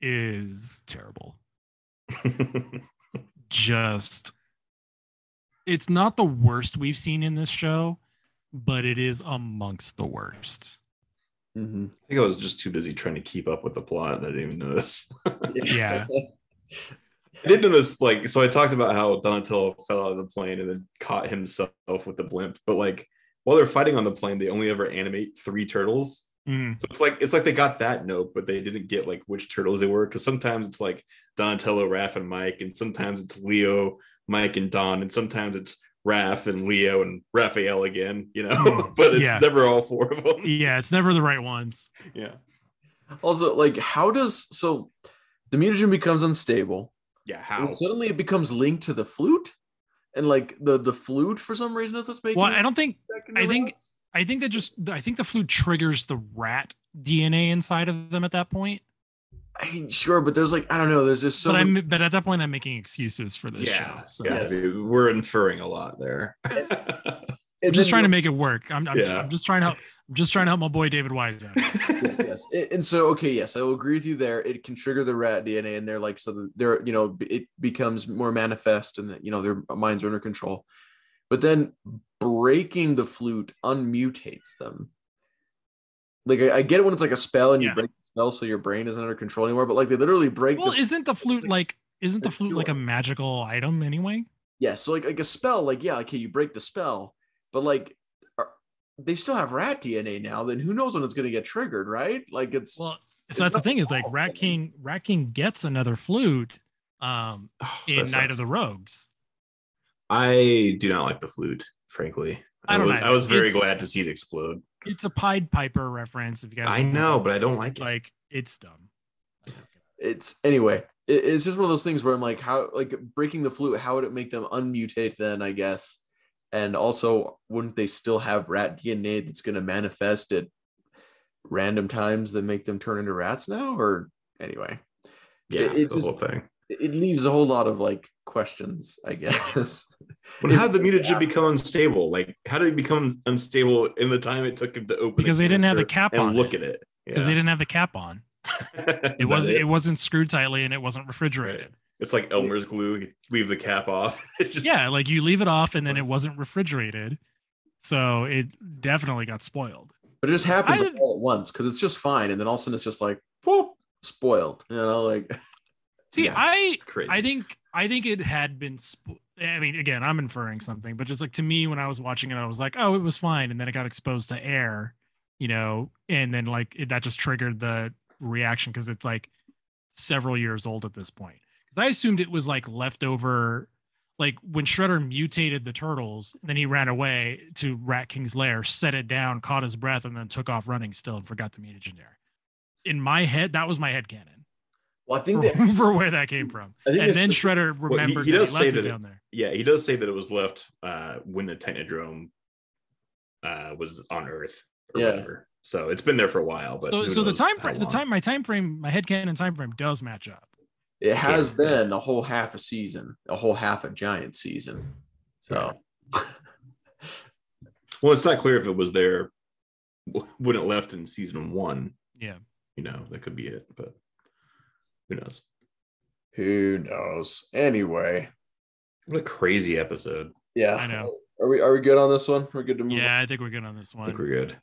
is terrible. Just, it's not the worst we've seen in this show, but it is amongst the worst. Hmm I think I was just too busy trying to keep up with the plot that I didn't even notice. Yeah. I did notice, like, so I talked about how Donatello fell out of the plane and then caught himself with the blimp, but like while they're fighting on the plane, they only ever animate three turtles. Mm, So it's like it's like they got that note, but they didn't get like which turtles they were. Because sometimes it's like Donatello, Raph, and Mike, and sometimes it's Leo, Mike, and Don, and sometimes it's Raph and Leo and Raphael again. You know, but it's Yeah. never all four of them. yeah, it's never the right ones. Yeah, Also, like, how does so the mutagen becomes unstable? yeah. and How? suddenly it becomes linked to the flute, and like the the flute for some reason is what's making. Well, it I don't think back into I think- rats? I think that just I think the flute triggers the rat DNA inside of them at that point. I mean, sure, but there's like I don't know. There's just so but many- I'm but at that point I'm making excuses for this yeah, show. So yeah, Yeah. dude, we're inferring a lot there. I'm just then trying to make it work. I'm, I'm, Yeah. I'm just trying to help. I'm just trying to help my boy David Wise out. yes, yes. A- And so, okay, yes, I will agree with you there. It can trigger the rat DNA, and they're like, so they're, you know, it becomes more manifest, and that you know their minds are under control. But then breaking the flute unmutates them. Like I, I get it when it's like a spell and you Yeah. break the spell, so your brain isn't under control anymore. But like they literally break. Well, the, isn't the flute like isn't the flute like a magical item anyway? yeah, so like like a spell, like yeah, okay, you break the spell, but like. are- They still have rat DNA now. Then who knows when it's going to get triggered, right? Like it's Well, It's so that's the thing is like all Rat. King Rat King gets another flute um Oh, in that Night of the Rogues. I do not like the flute, frankly. I don't was, either. I was very It's- glad to see it explode. It's a Pied Piper reference. If you guys I know, but I don't like it. like it's dumb. it's anyway it- it's just one of those things where i'm like how like breaking the flute how would it make them unmutate then i guess and also wouldn't they still have rat dna that's going to manifest at random times that make them turn into rats now or anyway yeah, it- it the just- whole thing. It it leaves a whole lot of like questions i guess When If- how did the mutagen become unstable? Like, how did it become unstable in the time it took him to open? Because they didn't have the cap on look it. at it? Because they didn't have the cap on. It It was it? wasn't screwed tightly and it wasn't refrigerated. It's like Elmer's glue. You leave the cap off. Just, Yeah, like you leave it off and then it wasn't refrigerated. So it definitely got spoiled. but it just happens all at once because it's just fine and then all of a sudden it's just like whoop spoiled you know like See, Yeah, I. I think I think it had been. Sp- I mean, again, I'm inferring something, but just like to me, when I was watching it, I was like, oh, it was fine, and then it got exposed to air, you know, and then like it, that just triggered the reaction because it's like several years old at this point. Because I assumed it was like leftover, like when Shredder mutated the turtles, then he ran away to Rat King's lair, set it down, caught his breath, and then took off running still and forgot the mutagen there. In my head, that was my head canon well i think for, that for where that came from. I think And then the- Shredder he- remembered he that does he say left that it it- down there. Yeah, he does say that it was left uh, when the Technodrome uh, was on Earth or Yeah. whatever. So it's been there for a while. But So, so the time frame, the time, my time frame, my headcanon time frame does match up. it has Yeah. been a whole half a season a whole half a giant season so Well, it's not clear if it was there when it left in season one. Yeah. You know, that could be it, but who knows? Who knows? Anyway, What a crazy episode. yeah, I know. Are we are we good on this one? We're good to move. Yeah, I think we're good on this I think one. we're good.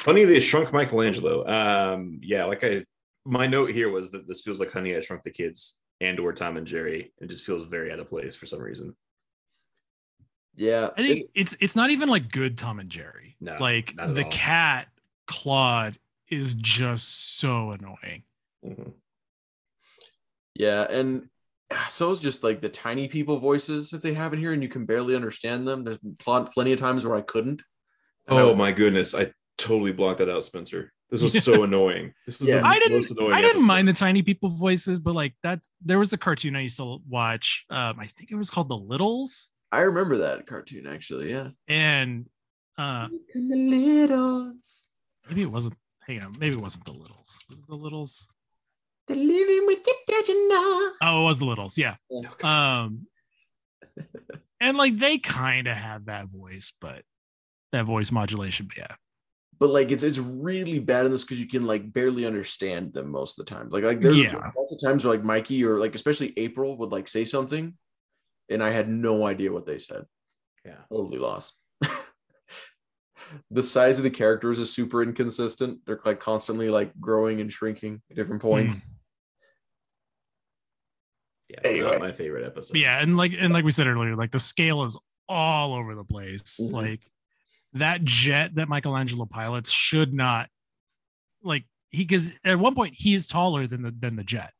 Funny they shrunk Michelangelo. Um, yeah, like I my note here was that this feels like Honey I Shrunk the Kids and or Tom and Jerry. It just feels very out of place for some reason. yeah. I think it- it's it's not even like good Tom and Jerry. No, like not at the all. cat Claude is just so annoying. Mhm. Yeah, and so is just like the tiny people voices that they have in here, and you can barely understand them. There's pl- plenty of times where I couldn't. And I Oh my goodness, I totally blocked that out, Spencer. This was so annoying. This is Yeah. the I didn't most annoying I didn't episode. mind the tiny people voices, but like that, there was a cartoon I used to watch. Um, I think it was called The Littles. I remember that cartoon actually. Yeah, and Uh, And the littles. maybe it wasn't. Hang on, maybe it wasn't the Littles. Was it the Littles? They're living with you, don't you know? Oh, it was the Littles. Yeah. Um, and like they kind of have that voice, but that voice modulation. But yeah, But like it's it's really bad in this because you can like barely understand them most of the time. Like like there's Yeah. lots of times where like Mikey or like especially April would like say something, and I had no idea what they said. Yeah. Totally lost. The size of the characters is super inconsistent. They're like constantly like growing and shrinking at different points. Yeah. Anyway. Not my favorite episode. Yeah, and like and like we said earlier, like the scale is all over the place. Mhm. Like that jet that Michelangelo pilots should not like he because at one point he is taller than the than the jet.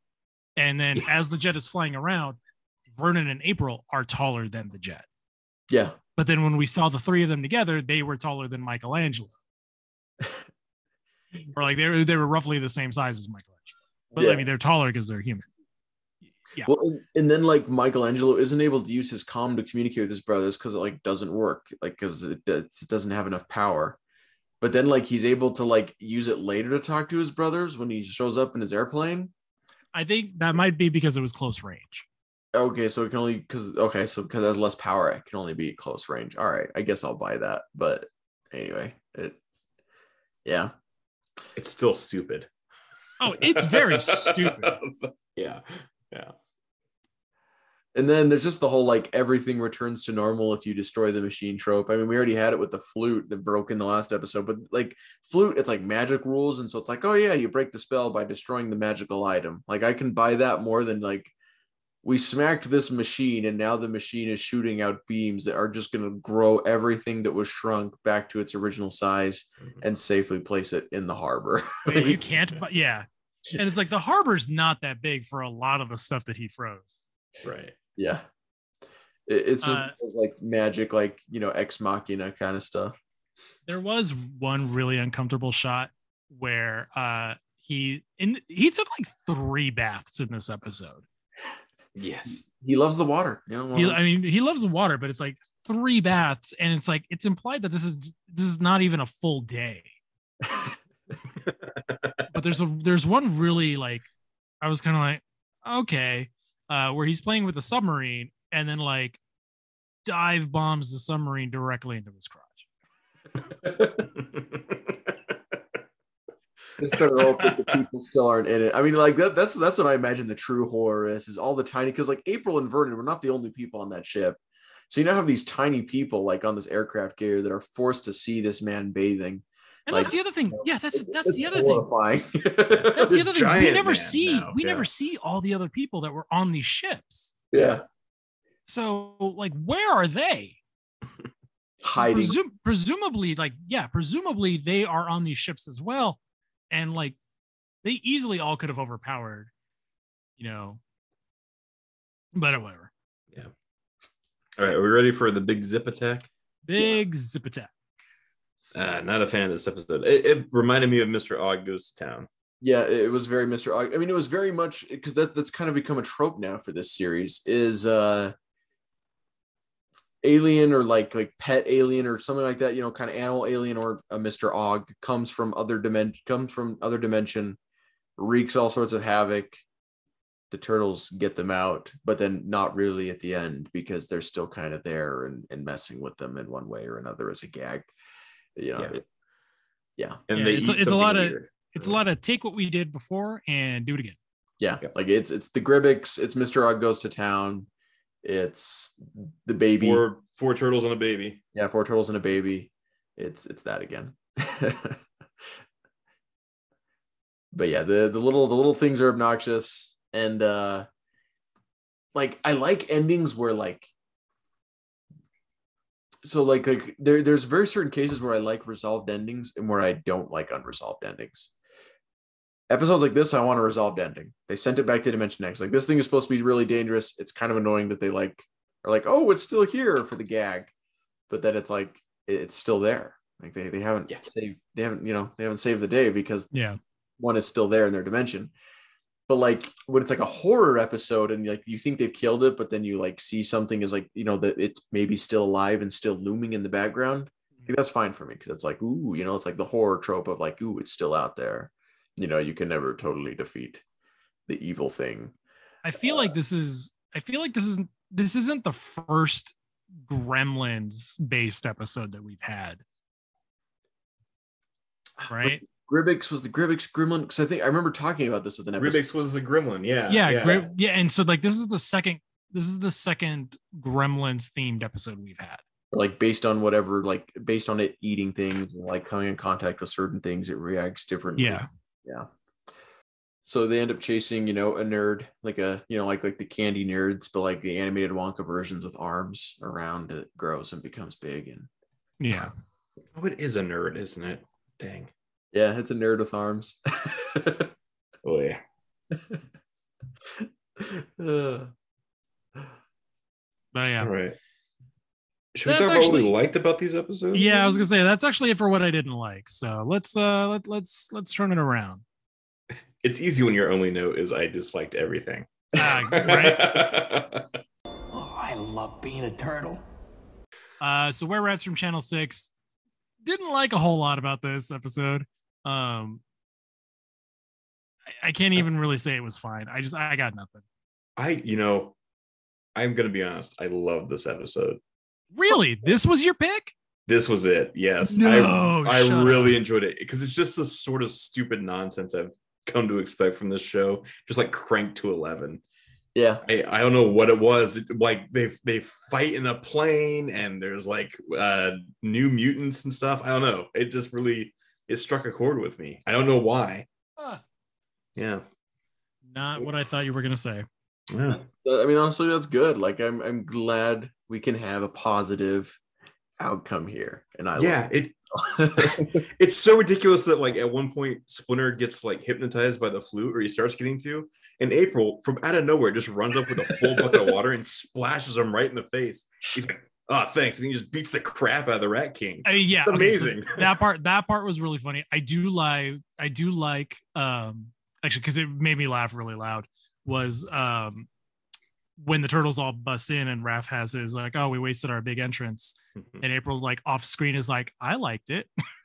And then as the jet is flying around, Vernon and April are taller than the jet. Yeah. But then when we saw the three of them together, they were taller than Michelangelo. or like they were they were roughly the same size as Michelangelo. But Yeah. I mean they're taller because they're human. Yeah. Well, and, and then like Michelangelo isn't able to use his comm to communicate with his brothers because it like doesn't work, like because it, it doesn't have enough power. But then like he's able to like use it later to talk to his brothers when he shows up in his airplane. I think that might be because it was close range. Okay, so it can only because okay, so because it has less power, it can only be close range. All right, I guess I'll buy that. But anyway, it yeah. It's still stupid. Oh, it's very stupid. yeah. Yeah. And then there's just the whole like everything returns to normal if you destroy the machine trope. I mean, we already had it with the flute that broke in the last episode, but like flute, it's like magic rules. And so it's like, oh yeah, you break the spell by destroying the magical item. Like I can buy that more than like we smacked this machine and now the machine is shooting out beams that are just going to grow everything that was shrunk back to its original size and safely place it in the harbor. Wait, you can't, but yeah. And it's like the harbor's not that big for a lot of the stuff that he froze. Right. yeah. It- It's just Uh, it's like magic, like, you know, ex machina kind of stuff. There was one really uncomfortable shot where uh he in he took like three baths in this episode. Yes. he loves the water. You know, He, I mean, he loves the water, but it's like three baths, and it's like it's implied that this is this is not even a full day. but there's a there's one really like I was kind of like okay, uh, where he's playing with a submarine and then like dive bombs the submarine directly into his crotch. Just to hope that the people still aren't in it. I mean, like that, that's that's what I imagine the true horror is. Is all the tiny because like April and Vernon were not the only people on that ship. So you now have these tiny people like on this aircraft carrier that are forced to see this man bathing. And Like, that's the other thing. Yeah, that's that's it's the other thing. That's the other thing. We never see now, we yeah. never see all the other people that were on these ships. yeah, So like, where are they? hiding. Presum- presumably, like, yeah, presumably they are on these ships as well, and like, they easily all could have overpowered, you know. But whatever. Yeah. All right. Are we ready for the big zip attack? Big zip attack. Uh, not a fan of this episode. It, it reminded me of Mr. Ogg Goes to Town. Yeah, it was very Mr. Ogg- I mean, it was very much because that that's kind of become a trope now for this series is uh alien or like like pet alien or something like that, you know, kind of animal alien or a Mr. Ogg comes from other dimension comes from other dimension, wreaks all sorts of havoc. The turtles get them out, but then not really at the end because they're still kind of there and, and messing with them in one way or another as a gag. You know, Yeah. it- yeah. And Yeah, they it's- it's a something lot of- weird. It's a lot of take what we did before and do it again. Yeah, Yep. like it's it's the Gribbix, it's Mr. Ogg goes to town, it's the baby. Four four turtles and a baby. Yeah, four turtles and a baby. It's it's that again. but yeah, the the little the little things are obnoxious and uh like I like endings where like so like like there there's very certain cases where I like resolved endings and where I don't like unresolved endings. Episodes like this, I want a resolved ending. They sent it back to Dimension X. Like this thing is supposed to be really dangerous. It's kind of annoying that they like are like, oh, it's still here for the gag, but then it's like it's still there. Like they they haven't Yeah. saved they haven't you know they haven't saved the day because Yeah. one is still there in their dimension. But like when it's like a horror episode and like you think they've killed it, but then you like see something is like you know that it's maybe still alive and still looming in the background. Like, that's fine for me because it's like, ooh, you know, it's like the horror trope of like, ooh, it's still out there. You know, you can never totally defeat the evil thing. I feel like this is I feel like this isn't this isn't the first Gremlins based episode that we've had. Right? Gribbix was the Gribbix Gremlin because I think I remember talking about this with an episode. Rubik's was the gremlin. Yeah. Yeah, yeah. Gre- yeah, and so like this is the second this is the second Gremlins themed episode we've had. like based on whatever, like based on it eating things, like coming in contact with certain things, it reacts differently. Yeah. Yeah. So they end up chasing, you know, a nerd, like a, you know, like like the candy nerds, but like the animated Wonka versions with arms around it grows and becomes big, and Yeah. Oh, it is a nerd, isn't it? Dang. yeah, it's a nerd with arms. Oh yeah. Uh, But yeah. All right. Should we That's talk about what actually- we liked about these episodes? Yeah, I was gonna say that's actually it for what I didn't like. So let's uh let, let's let's turn it around. It's easy when your only note is I disliked everything. Ah, right. Oh, I love being a turtle. Uh, so Were Rats from Channel Six didn't like a whole lot about this episode. Um, I, I can't even really say it was fine. I just I got nothing. I, you know, I'm gonna be honest. I love this episode. Really, this was your pick? This was it. Yes. No, I, I shut really enjoyed it because it's just the sort of stupid nonsense I've come to expect from this show. Just like cranked to 11. yeah, I, I don't know what it was. It- like they they fight in a plane and there's like uh new mutants and stuff. I don't know. It just really it struck a chord with me. I don't know why. Ah, Yeah. not what I thought you were gonna say. Yeah. I mean, honestly, that's good. Like, I'm I'm glad we can have a positive outcome here, and I Yeah, it it. it's so ridiculous that like at one point Splinter gets like hypnotized by the flute or he starts getting to and April from out of nowhere just runs up with a full bucket of water and splashes him right in the face. He's like, oh thanks. And he just beats the crap out of the Rat King. Uh, yeah, It's okay, so amazing. that part that part was really funny. I do like I do like um actually because it made me laugh really loud was um when the turtles all bust in and Raph has his like oh we wasted our big entrance and April's like off screen is like I liked it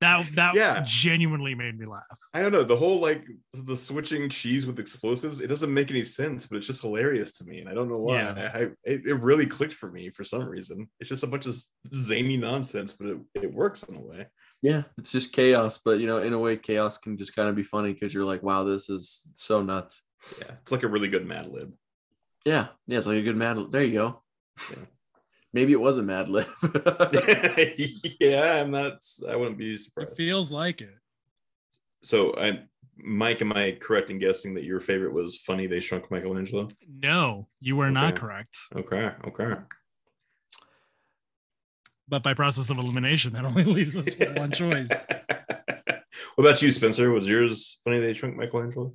that that Yeah. genuinely made me laugh. I don't know. The whole like the switching cheese with explosives, it doesn't make any sense, but it's just hilarious to me. And I don't know why. Yeah. I, it, it really clicked for me for some reason. It's just a bunch of zany nonsense, but it, it works in a way. Yeah, it's just chaos, but you know, in a way, chaos can just kind of be funny because you're like, wow, this is so nuts. Yeah. It's like a really good Mad Lib. Yeah, yeah, it's like a good Mad. Lib. There you go. Yeah. Maybe it was a Mad Lib. yeah, I'm not I wouldn't be surprised. It feels like it. So I Mike, am I correct in guessing that your favorite was funny they shrunk Michelangelo? No, you were not correct. Okay, okay. But by process of elimination, that only leaves us with one choice. what about you, Spencer? Was yours funny they shrunk Michelangelo?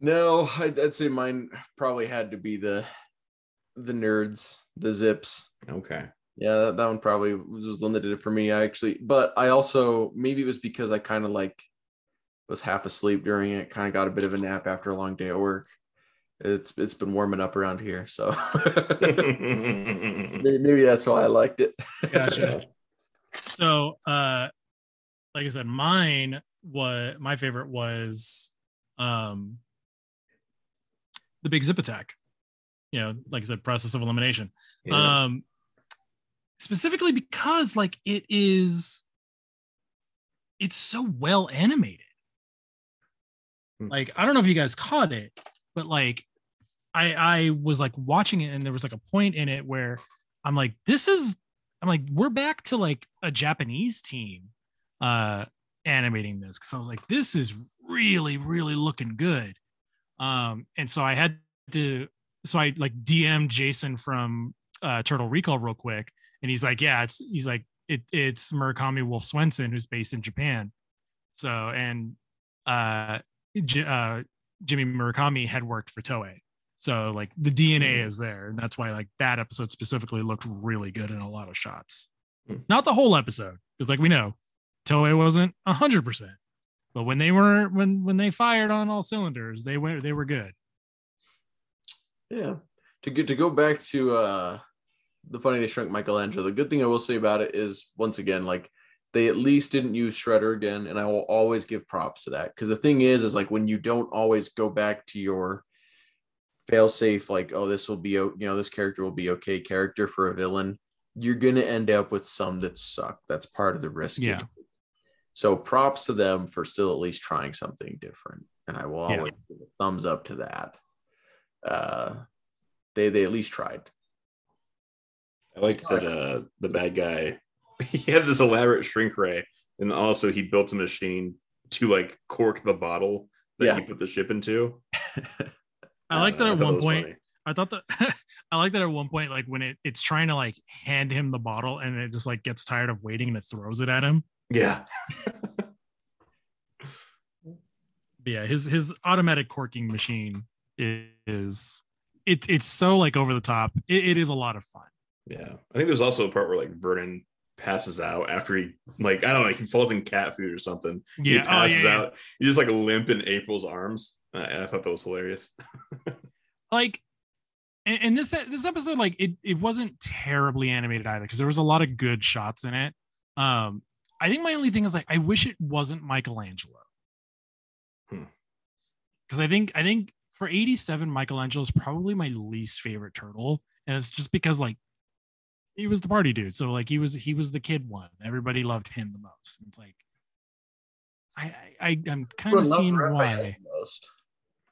no, I'd, I'd say mine probably had to be the the nerds, the zips. Okay. Yeah, that, that one probably was was the one that did it for me. I actually, but I also maybe it was because I kind of like was half asleep during it. Kind of got a bit of a nap after a long day at work. It's it's been warming up around here, so maybe, maybe that's why I liked it. Gotcha. so uh like i said mine was my favorite was um the big zip attack you know like i said process of elimination Yeah. um specifically because like it is it's so well animated Hmm. like i don't know if you guys caught it but like i i was like watching it and there was like a point in it where i'm like this is i'm like we're back to like a japanese team uh animating this because i was like this is really really looking good. Um and so i had to so i like dm jason from uh turtle recall real quick and he's like yeah it's he's like it, it's murakami wolf swenson who's based in japan. So and uh, J- uh jimmy murakami had worked for toei so like the dna Mhm. is there and that's why like that episode specifically looked really good in a lot of shots Mhm. not the whole episode because like we know toei wasn't 100% but when they were when when they fired on all cylinders they went they were good yeah, to get to go back to uh the funny they shrunk Michelangelo. The good thing I will say about it is once again, like they at least didn't use Shredder again, and I will always give props to that. Because the thing is, is like when you don't always go back to your fail safe, like oh this will be o- you know this character will be okay character for a villain, you're gonna end up with some that suck. That's part of the risk. Yeah. So props to them for still at least trying something different, and I will Yeah. always give a thumbs up to that. Uh, they they at least tried. I liked that uh the bad guy he had this elaborate shrink ray, and also he built a machine to like cork the bottle that Yeah. he put the ship into. I like that Uh, at one point. funny. I thought that I like that at one point, like when it, it's trying to like hand him the bottle and it just like gets tired of waiting and it throws it at him. Yeah. But yeah, his his automatic corking machine is it's it's so like over the top. It, it is a lot of fun. Yeah. I think there's also a part where like Vernon passes out after he like I don't know, he falls in cat food or something. he Yeah, oh, passes yeah, yeah. out. He's just like limp in April's arms. I, I thought that was hilarious. Like, and, and this this episode, like it it wasn't terribly animated either because there was a lot of good shots in it. Um, I think my only thing is like I wish it wasn't Michelangelo. Hmm. Because I think I think for 87, Michelangelo is probably my least favorite turtle. And it's just because like he was the party dude. So like he was he was the kid one. Everybody loved him the most. And it's like I I, I I'm kind of seeing Raphael why. most.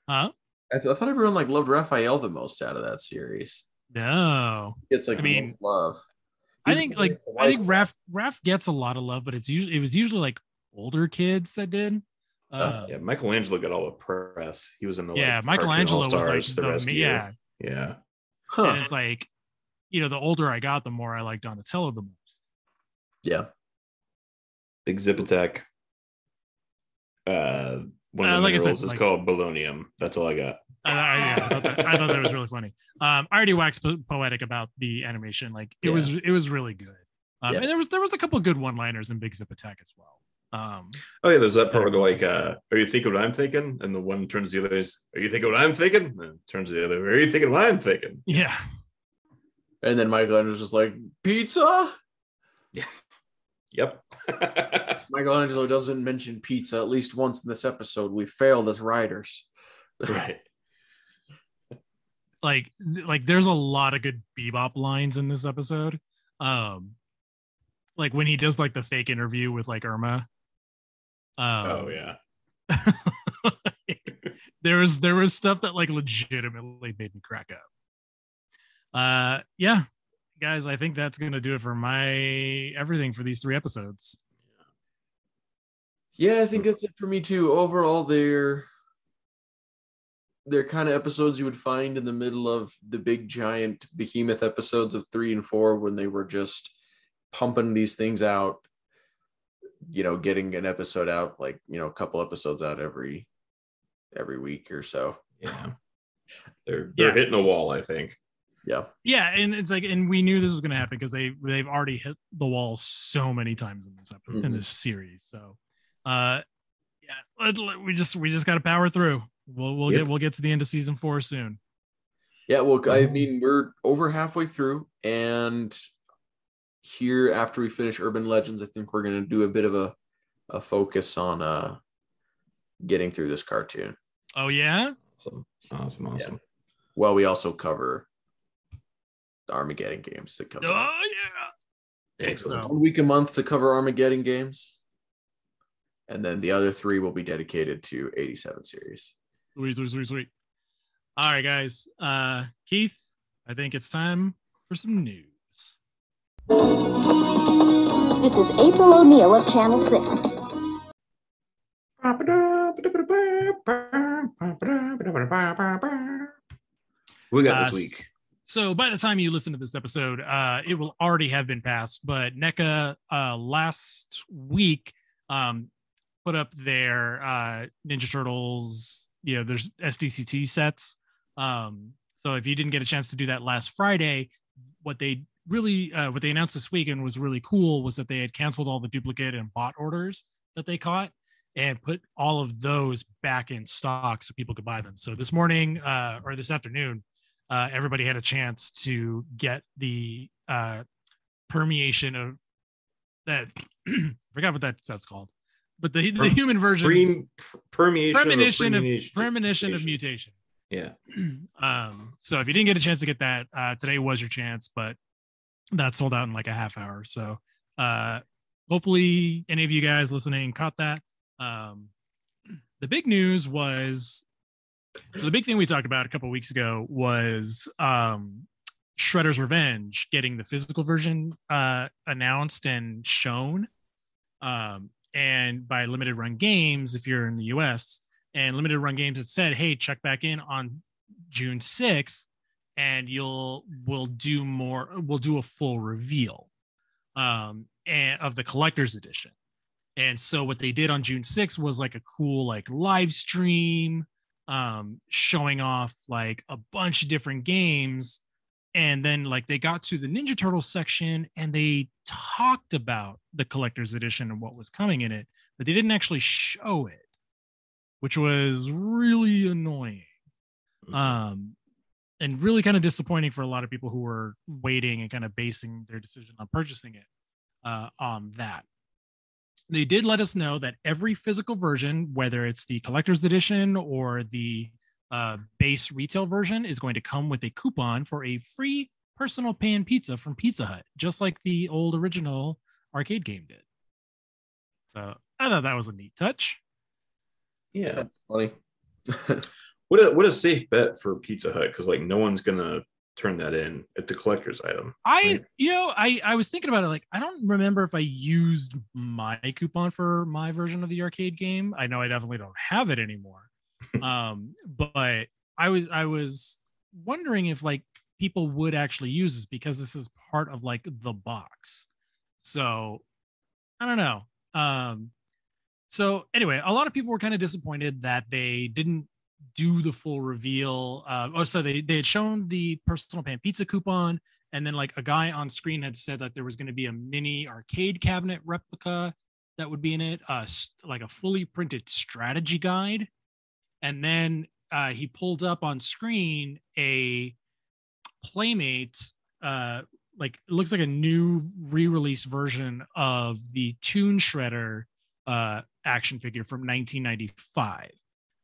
Huh? I, th- I thought everyone like loved Raphael the most out of that series. No. It's like I mean, most love. I think like I think guy. Raph Raph gets a lot of love, but it's usually it was usually like older kids that did. Uh, yeah, Michelangelo got all the press. He was in the yeah, like, Michelangelo was like All-Stars, the, yeah, Yeah. Huh. and it's like you know the older I got, the more I liked Donatello the most. yeah. Big Zip Attack. Uh one of Uh, the like said, is like- called bolonium. That's all I got. I, I, yeah, I, thought that, I thought that was really funny. Um, I already waxed po- poetic about the animation. Like it Yeah. was it was really good. Um, Yeah. and there was there was a couple good one liners in Big Zip Attack as well. Um, Oh yeah, there's that part where they're like, uh, "Are you thinking what I'm thinking?" And the one turns to the other is, "Are you thinking what I'm thinking?" And turns to the other, "Are you thinking what I'm thinking?" yeah, And then Michelangelo's just like, pizza? Yeah. Yep. Michelangelo doesn't mention pizza at least once in this episode. We failed as writers. right. like like there's a lot of good bebop lines in this episode um like when he does like the fake interview with like irma um oh yeah. there was there was stuff that like legitimately made me crack up uh yeah guys i think that's gonna do it for my everything for these three episodes Yeah, I think that's it for me too. Overall, they're they're kind of episodes you would find in the middle of the big giant behemoth episodes of three and four when they were just pumping these things out. You know, getting an episode out like you know a couple episodes out every every week or so. Yeah. They're they're Yeah. hitting a wall, I think. Yeah, yeah and it's like and we knew this was gonna happen because they they've already hit the wall so many times in this episode, in Mhm. this series so uh yeah let- let- we just we just gotta power through we'll we'll Yep. get we'll get to the end of season four soon yeah. Well, I mean, we're over halfway through, and here after we finish Urban Legends, I think we're gonna do a bit of a a focus on uh getting through this cartoon. oh yeah Awesome. Awesome. Awesome. Well, we also cover the Armageddon games to cover oh yeah Excellent. So- one week a month to cover Armageddon games, and then the other three will be dedicated to 87 series. Sweet, sweet, sweet, sweet. All right, guys. Uh, Keith, I think it's time for some news. This is April O'Neil of Channel 6. We got Uh, this week. So by the time you listen to this episode, uh, it will already have been passed. But NECA uh, last week um, put up their uh, Ninja Turtles, you know, there's SDCC sets. Um, so if you didn't get a chance to do that last Friday, what they really uh, what they announced this week and was really cool was that they had canceled all the duplicate and bot orders that they caught and put all of those back in stock so people could buy them. So this morning uh, or this afternoon, uh, everybody had a chance to get the uh, permeation of that. forgot what that, that's called, but the, the human version. Prem- permeation, premonition of, of premonition- premonition of mutation. Yeah. um, so if you didn't get a chance to get that, uh, today was your chance, but that sold out in like a half hour. So uh, hopefully any of you guys listening caught that. Um, the big news was so the big thing we talked about a couple weeks ago was um, Shredder's Revenge getting the physical version uh, announced and shown. Um, and by limited run games, if you're in the US, and limited run games had said hey check back in on june 6th and you'll we'll do more we'll do a full reveal um and of the collector's edition and so what they did on june 6th was like a cool like live stream um showing off like a bunch of different games. And then like they got to the ninja turtles section and they talked about the collector's edition and what was coming in it but they didn't actually show it which was really annoying. Um and really kind of disappointing for a lot of people who were waiting and kind of basing their decision on purchasing it uh, on that they did let us know that every physical version whether it's the collector's edition or the uh, base retail version is going to come with a coupon for a free personal pan pizza from pizza hut just like the old original arcade game did so i thought that was a neat touch Yeah. Funny. What a what a safe bet for Pizza Hut because like no one's gonna turn that in. It's a collector's item. I, Right. you know, I I was thinking about it. Like, I don't remember if I used my coupon for my version of the arcade game. I know I definitely don't have it anymore. um, but I was I was wondering if like people would actually use this because this is part of like the box. So I don't know. Um, so anyway, a lot of people were kind of disappointed that they didn't do the full reveal. Uh, oh, so they they had shown the personal pan pizza coupon, and then like a guy on screen had said that there was going to be a mini arcade cabinet replica that would be in it, uh, like a fully printed strategy guide, and then uh, he pulled up on screen a Playmates, uh, like it looks like a new re-release version of the Toon Shredder uh, action figure from 1995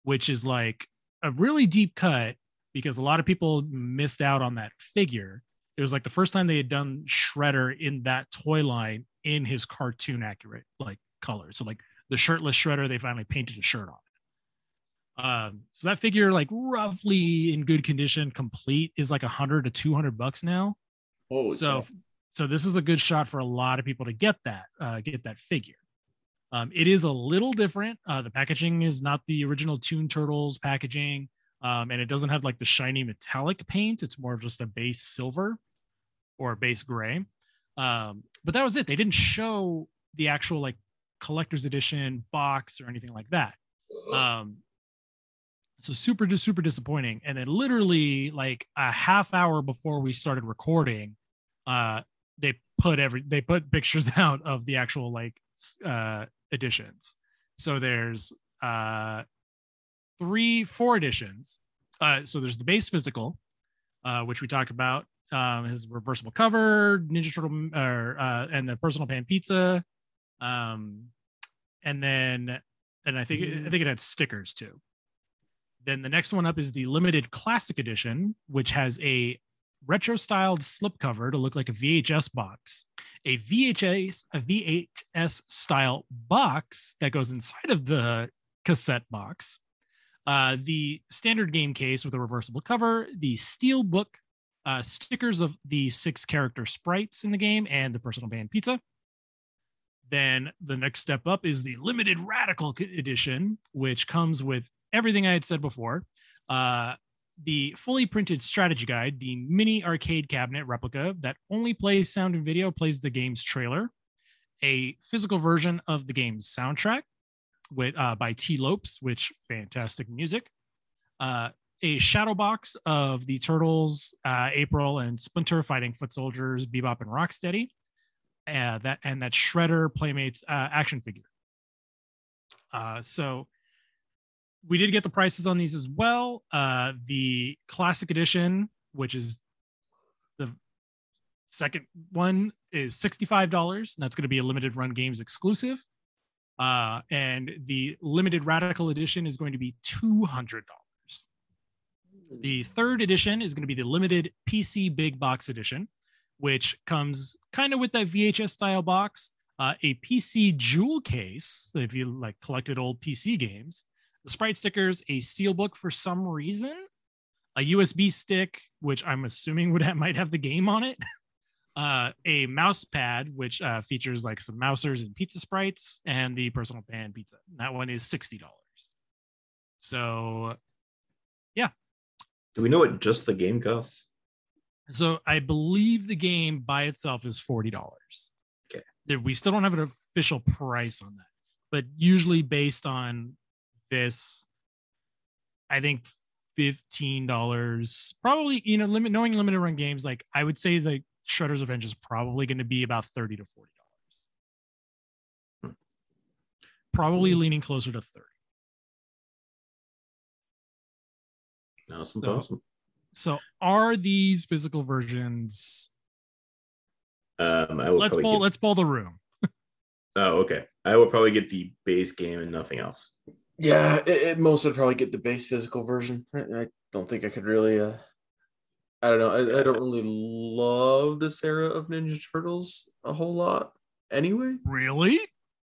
which is like a really deep cut because a lot of people missed out on that figure. It was like the first time they had done Shredder in that toy line in his cartoon accurate like color. So like the shirtless Shredder, they finally painted a shirt on. Um, so that figure, like roughly in good condition, complete, is like a hundred to two hundred bucks now. Holy so, so this is a good shot for a lot of people to get that, uh, get that figure. Um, it is a little different. Uh, the packaging is not the original Toon Turtles packaging, um, and it doesn't have like the shiny metallic paint. It's more of just a base silver or a base gray. Um, but that was it. They didn't show the actual like collector's edition box or anything like that. Um, so super dis- super disappointing. And then literally like a half hour before we started recording, uh, they put every they put pictures out of the actual like uh editions. So there's uh three, four editions. Uh so there's the base physical, uh, which we talked about. Um his reversible cover, Ninja Turtle or uh and the personal pan pizza. Um and then and I think I think it had stickers too. Then the next one up is the limited classic edition, which has a retro styled slipcover to look like a VHS box, a VHS a VHS style box that goes inside of the cassette box, uh, the standard game case with a reversible cover, the steel book, uh, stickers of the six character sprites in the game, and the personal band pizza. Then the next step up is the limited radical edition, which comes with everything I had said before. Uh, the fully printed strategy guide, the mini arcade cabinet replica that only plays sound and video, plays the game's trailer, a physical version of the game's soundtrack with uh, by Tee Lopes, which fantastic music, uh, a shadow box of the Turtles, uh, April and Splinter fighting foot soldiers, Bebop and Rocksteady, uh, that and that Shredder Playmates uh, action figure. Uh, so we did get the prices on these as well. Uh, the classic edition which is the second one is $65 and that's going to be a limited run games exclusive. Uh, and the limited radical edition is going to be $200 the third edition is going to be the limited pc big box edition which comes kind of with that vhs style box uh, a pc jewel case if you like collected old pc games the sprite stickers a steelbook for some reason a usb stick which i'm assuming would have, might have the game on it uh, a mouse pad, which uh, features like some mousers and pizza sprites, and the personal pan pizza. That one is sixty dollars. So, yeah. Do we know what just the game costs? so I believe the game by itself is forty dollars. Okay. We still don't have an official price on that, but usually based on this, I think fifteen dollars. Probably, you know, limit knowing limited run games, like I would say like Shredder's Revenge is probably going to be about thirty to forty dollars. Probably leaning closer to thirty. Awesome, So- awesome. So, are these physical versions? Um, I will Let's probably bowl. get- Let's bowl the room. Oh, okay. I will probably get the base game and nothing else. Yeah, it, it most would probably get the base physical version. I, I don't think I could really. Uh, I don't know. I, I don't really love this era of Ninja Turtles a whole lot. Anyway, Really?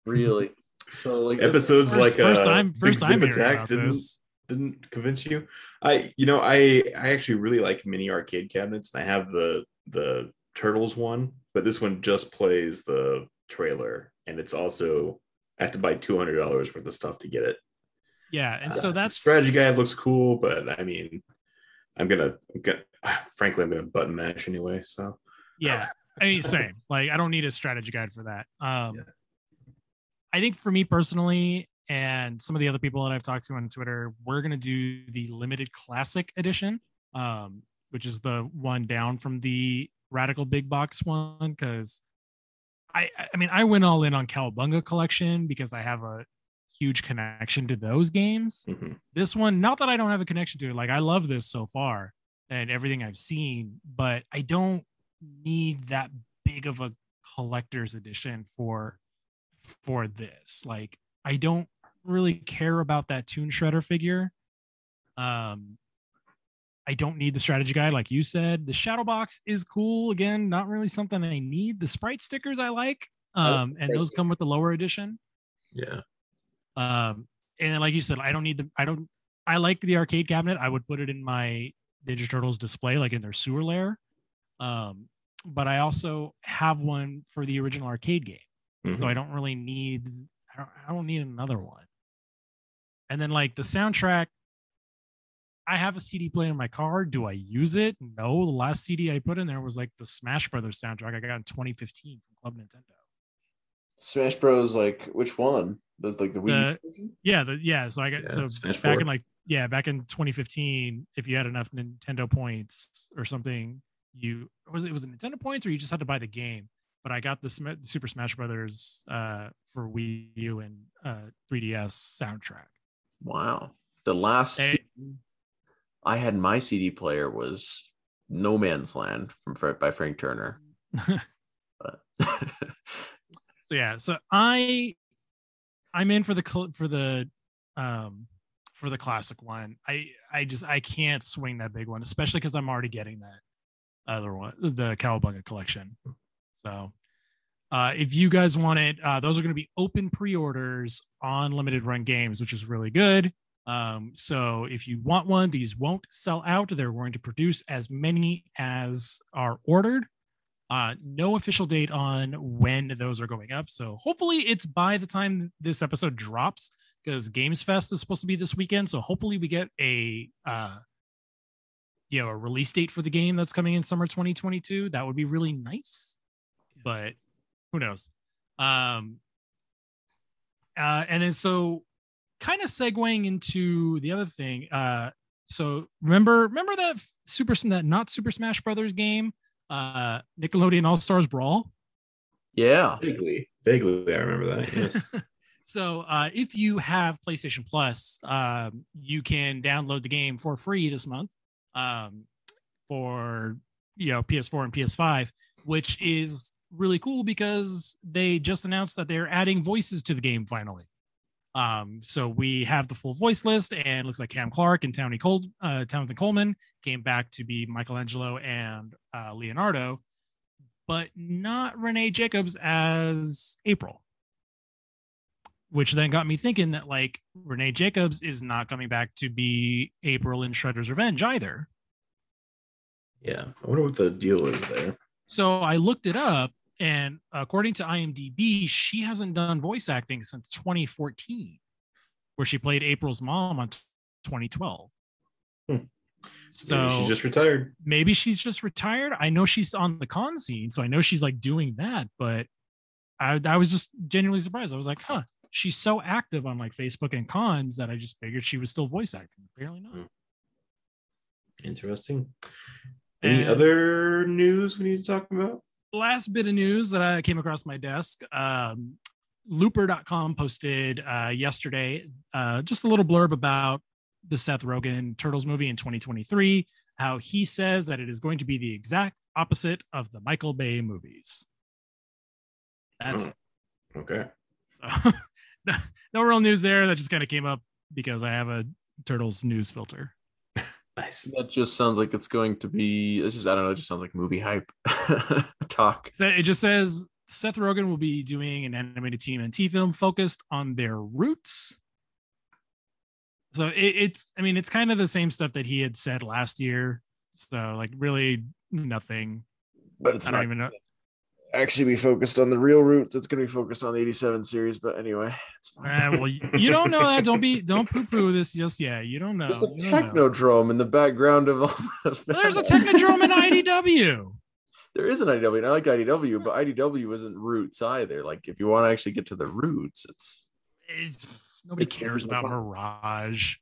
really. So like Episodes First, like first uh, time. First time Zip Attack didn't this. didn't convince you. I you know I I actually really like mini arcade cabinets. and I have the the Turtles one, but this one just plays the trailer, and it's also I have to buy two hundred dollars worth of stuff to get it. Yeah, and so that's strategy guide looks cool, but I mean, I'm gonna, gonna frankly, I'm gonna button mash anyway. So yeah. I mean, same. Like, I don't need a strategy guide for that. Um, Yeah. I think for me personally, and some of the other people that I've talked to on Twitter, we're gonna do the limited classic edition, um, which is the one down from the radical big box one, because I, I mean, I went all in on Cowabunga collection because I have a huge connection to those games. mhm. this one not that i don't have a connection to it like i love this so far and everything i've seen but i don't need that big of a collector's edition for for this. Like i don't really care about that toon shredder figure. Um i don't need the strategy guide like you said. The shadow box is cool. Again not really something i need. The sprite stickers i like like um and those come with the lower edition. Yeah, um, and then, like you said, I don't need the, I don't, I like the arcade cabinet. I would put it in my Ninja Turtles display, like in their sewer lair. Um, but I also have one for the original arcade game. Mhm. So I don't really need, I don't, I don't need another one. And then, like the soundtrack, I have a CD player in my car. Do I use it? No. The last CD I put in there was like the Smash Brothers soundtrack I got in 2015 from Club Nintendo. Smash Bros. Like which one? Does like the Wii? version? Yeah, the yeah. So I got Yeah, so Smash back 4. in like yeah, back in 2015, if you had enough Nintendo points or something, you was it was it Nintendo points or you just had to buy the game. But I got the Sm- Super Smash Brothers uh, for Wii U and uh, 3DS soundtrack. Wow. The last Hey. I had in my CD player was No Man's Land from by Frank Turner. But so yeah, so I I'm in for the for the um for the classic one. I I just I can't swing that big one, especially because I'm already getting that other one, the Cowabunga collection. So uh if you guys want it, uh those are going to be open pre-orders on limited run games, which is really good. Um, so if you want one, these won't sell out. They're going to produce as many as are ordered. Uh, no official date on when those are going up. So hopefully it's by the time this episode drops because Games Fest is supposed to be this weekend. So hopefully we get a uh, you know a release date for the game that's coming in summer 2022. That would be really nice, but who knows? Um, uh, and then so kind of segueing into the other thing. Uh, so remember remember that super that not Super Smash Brothers game uh Nickelodeon All Stars Brawl. yeah. vaguely, vaguely, I remember that. Yes. so uh, if you have PlayStation Plus, um, you can download the game for free this month um, for you know PS4 and PS5, which is really cool because they just announced that they're adding voices to the game finally. Um, so we have the full voice list, and looks like Cam Clark and Townie Cole, uh, Townsend Coleman came back to be Michelangelo and uh, Leonardo, but not Renae Jacobs as April. Which then got me thinking that like Renae Jacobs is not coming back to be April in Shredder's Revenge either. Yeah, I wonder what the deal is there. So I looked it up, and according to IMDb, she hasn't done voice acting since 2014, where she played April's mom on 2012. Hmm. So Maybe she's just retired. maybe she's just retired. I know she's on the con scene, so I know she's like doing that, but I, I was just genuinely surprised. I was like, huh, she's so active on like Facebook and cons that I just figured she was still voice acting. Apparently not. Interesting. Any And- other news we need to talk about? Last bit of news that I came across my desk. Um, Looper.com posted uh, yesterday uh, just a little blurb about the Seth Rogen Turtles movie in 2023. How he says that it is going to be the exact opposite of the Michael Bay movies. That's Oh, okay. no, no real news there. That just kind of came up because I have a Turtles news filter. Nice. That just sounds like it's going to be. It's just I don't know. It just sounds like movie hype talk. It just says Seth Rogen will be doing an animated TMNT film focused on their roots. So it, it's, I mean, it's kind of the same stuff that he had said last year. So like, really nothing. But it's I don't not even know. Actually be focused on the real roots. It's going to be focused on the '87 series. But anyway, it's fine. Uh, well, you, don't know that. Don't be, don't poo-poo this just yet. You don't know. There's a You technodrome in the background of all. The There's a technodrome in IDW. There is an IDW, and I like IDW, but IDW isn't roots either. Like, if you want to actually get to the roots, it's It's, nobody It's- cares about Mirage.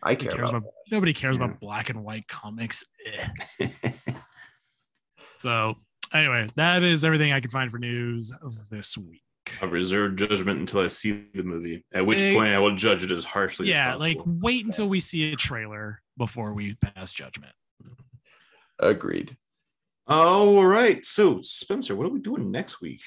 I Nobody care cares about. about, nobody cares Yeah. about black and white comics. So anyway, that is everything I can find for news this week. I reserve judgment until I see the movie, at which point I will judge it as harshly Yeah, as like wait until we see a trailer before we pass judgment. Agreed. All right. So, Spencer, what are we doing next week?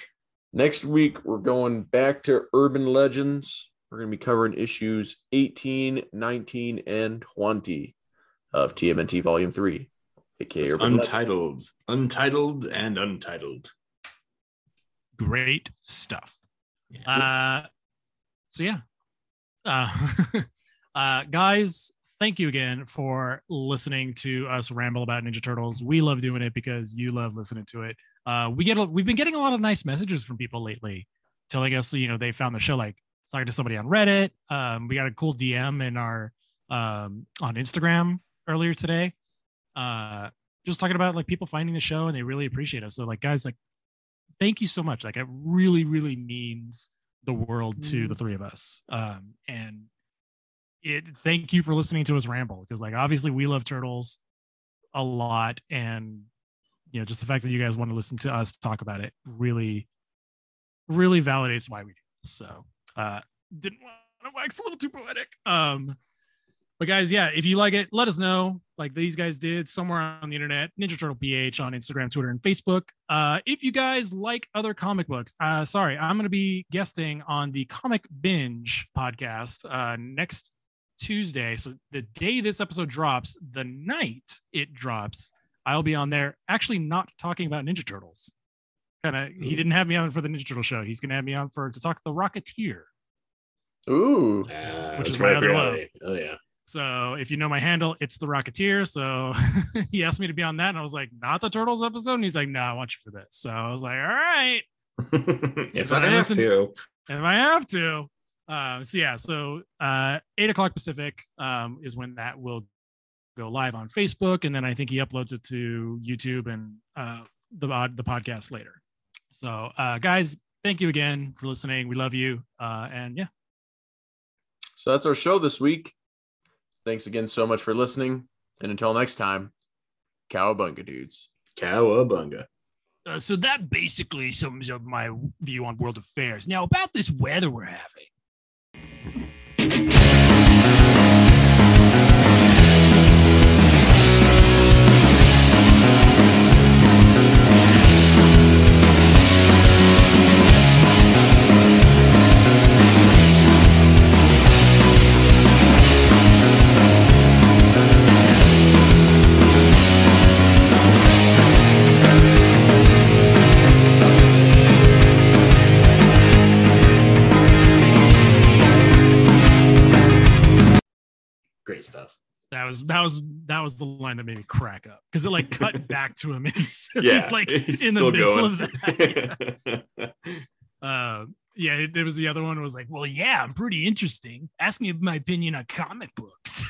Next week, we're going back to Urban Legends. We're going to be covering issues 18, 19, and 20 of TMNT Volume 3, aka It's Urban Legends. untitled, untitled, and untitled. Great stuff. Yeah. Uh so yeah. Uh uh guys, thank you again for listening to us ramble about Ninja Turtles. We love doing it because you love listening to it. Uh we get a, we've been getting a lot of nice messages from people lately telling us you know they found the show like talking to somebody on Reddit. Um we got a cool DM in our um on Instagram earlier today. Uh just talking about like people finding the show and they really appreciate us. So like guys like thank you so much. Like it really, really means the world to the three of us. Um, and it thank you for listening to us ramble because like obviously we love turtles a lot and you know just the fact that you guys want to listen to us talk about it really really validates why we do this. so uh didn't want to wax a little too poetic um but guys yeah if you like it let us know like these guys did somewhere on the internet ninja turtle ph on instagram twitter and facebook uh if you guys like other comic books uh sorry i'm going to be guesting on the comic binge podcast uh next tuesday so the day this episode drops the night it drops i'll be on there actually not talking about ninja turtles kind of he didn't have me on for the ninja turtle show he's going to have me on for to talk the rocketeer Ooh. Which is my right other your love. alley. Oh yeah. So if you know my handle, it's the Rocketeer. So he asked me to be on that, and I was like, not the Turtles episode. And he's like, no, I want you for this. So I was like, all right, if But I I have listen- to. if I have to. Uh, so yeah, so uh, eight o'clock Pacific um, is when that will go live on Facebook, and then I think he uploads it to YouTube and uh, the pod- the podcast later. So uh, guys, thank you again for listening. We love you, uh, and yeah, So that's our show this week. Thanks again so much for listening. And until next time, cowabunga dudes. Cowabunga. Uh, so that basically sums up my view on world affairs. Now, about this weather we're having. That was that was that was the line that made me crack up because it like cut back to him he's, Yeah, he's like he's in the middle going. of that. uh, yeah, it, there was the other one was like, well, yeah, I'm pretty interesting. Ask me my opinion on comic books.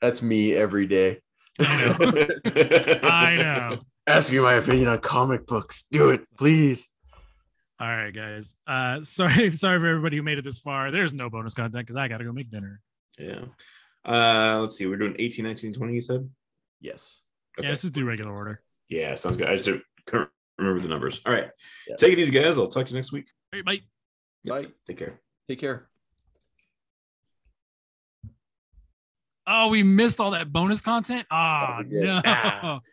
That's me every day. I know. I know. Ask me my opinion on comic books. Do it, please. All right, guys. Uh, sorry, sorry for everybody who made it this far. There's no bonus content because I gotta go make dinner. Yeah. Uh, let's see. We're doing 18, 19, 20, you said? Yes. Okay. Yeah, let's just do regular order. Yeah, sounds good. I just couldn't remember the numbers. All right. Yeah. Take it easy, guys. I'll talk to you next week. All right, bye. Bye. Take care. Take care. Oh, we missed all that bonus content. Ah, we did. no. Ah.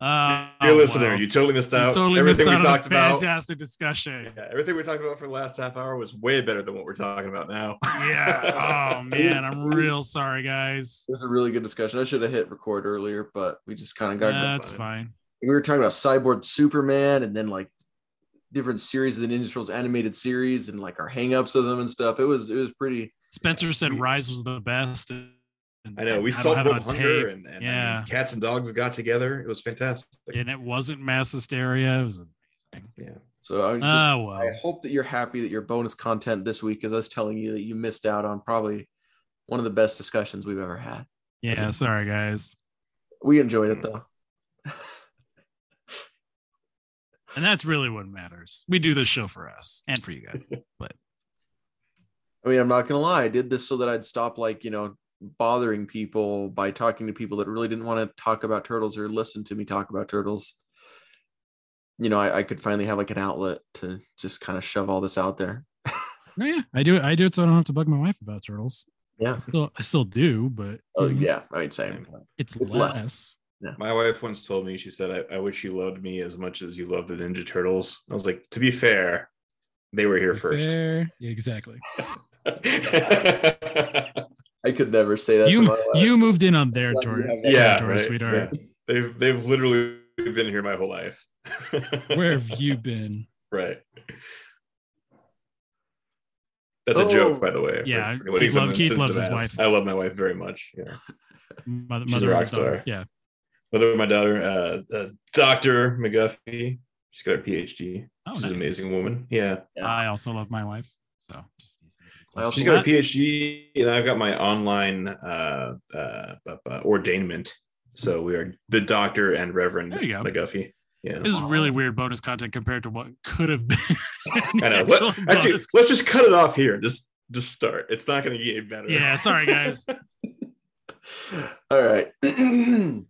Uh, Dear listener, well. you totally missed You out. totally everything missed we out on talked a about. fantastic discussion. Yeah, everything we talked about for the last half hour was way better than what we're talking about now. Yeah. Oh man, I'm real sorry, guys. It was a really good discussion. I should have hit record earlier, but we just kind of got. That's fine. We were talking about Cyborg Superman and then like different series of the Ninja Turtles animated series and like our hangups of them and stuff. It was it was pretty. Spencer said Rise was the best. And I know we don't saw have it Bob on Hunger and, and, Yeah. and cats and dogs got together. It was fantastic. and it wasn't mass hysteria. It was amazing. Yeah. So I just, Oh I hope that you're happy that your bonus content this week is us telling you that you missed out on probably one of the best discussions we've ever had. Yeah, sorry guys. We enjoyed it though. And that's really what matters. We do this show for us and for you guys. But I mean, I'm not gonna lie. I did this so that I'd stop like you know bothering people by talking to people that really didn't want to talk about turtles or listen to me talk about turtles. You know, I, I could finally have like an outlet to just kind of shove all this out there. no, oh, yeah, I do it. I do it so I don't have to bug my wife about turtles. Yeah. I still, I still do, but Oh you know, yeah, I'd say. it's It's less. less. My wife once told me, she said, I, I wish you loved me as much as you love the Ninja Turtles. I was like, to be fair, they were here first. Fair. Yeah, exactly. I could never say that to You my wife. you moved in on their Glad you territory, yeah, territory, right, sweetheart. yeah. They've they've literally been here my whole life. Where have you been? Right. That's Oh. a joke, by the way. Yeah, for anyone Keith love- Keith loves his ass. wife. I love my wife very much. Yeah. Mother, She's a mother rock and daughter. star. Yeah. Whether my daughter, uh, uh, Dr. McGuffey, she's got her PhD. Oh, she's nice. an amazing woman. Yeah. Yeah. I also love my wife. So just I also She's got a PhD, and I've got my online uh, uh, uh, uh, ordainment. So we are the doctor and Reverend There you go. McGuffey. Yeah. This is really weird bonus content compared to what could have been. I know. Actual Let, actually, bonus- let's just cut it off here. Just just start. It's not going to get any better. yeah, sorry guys. All right.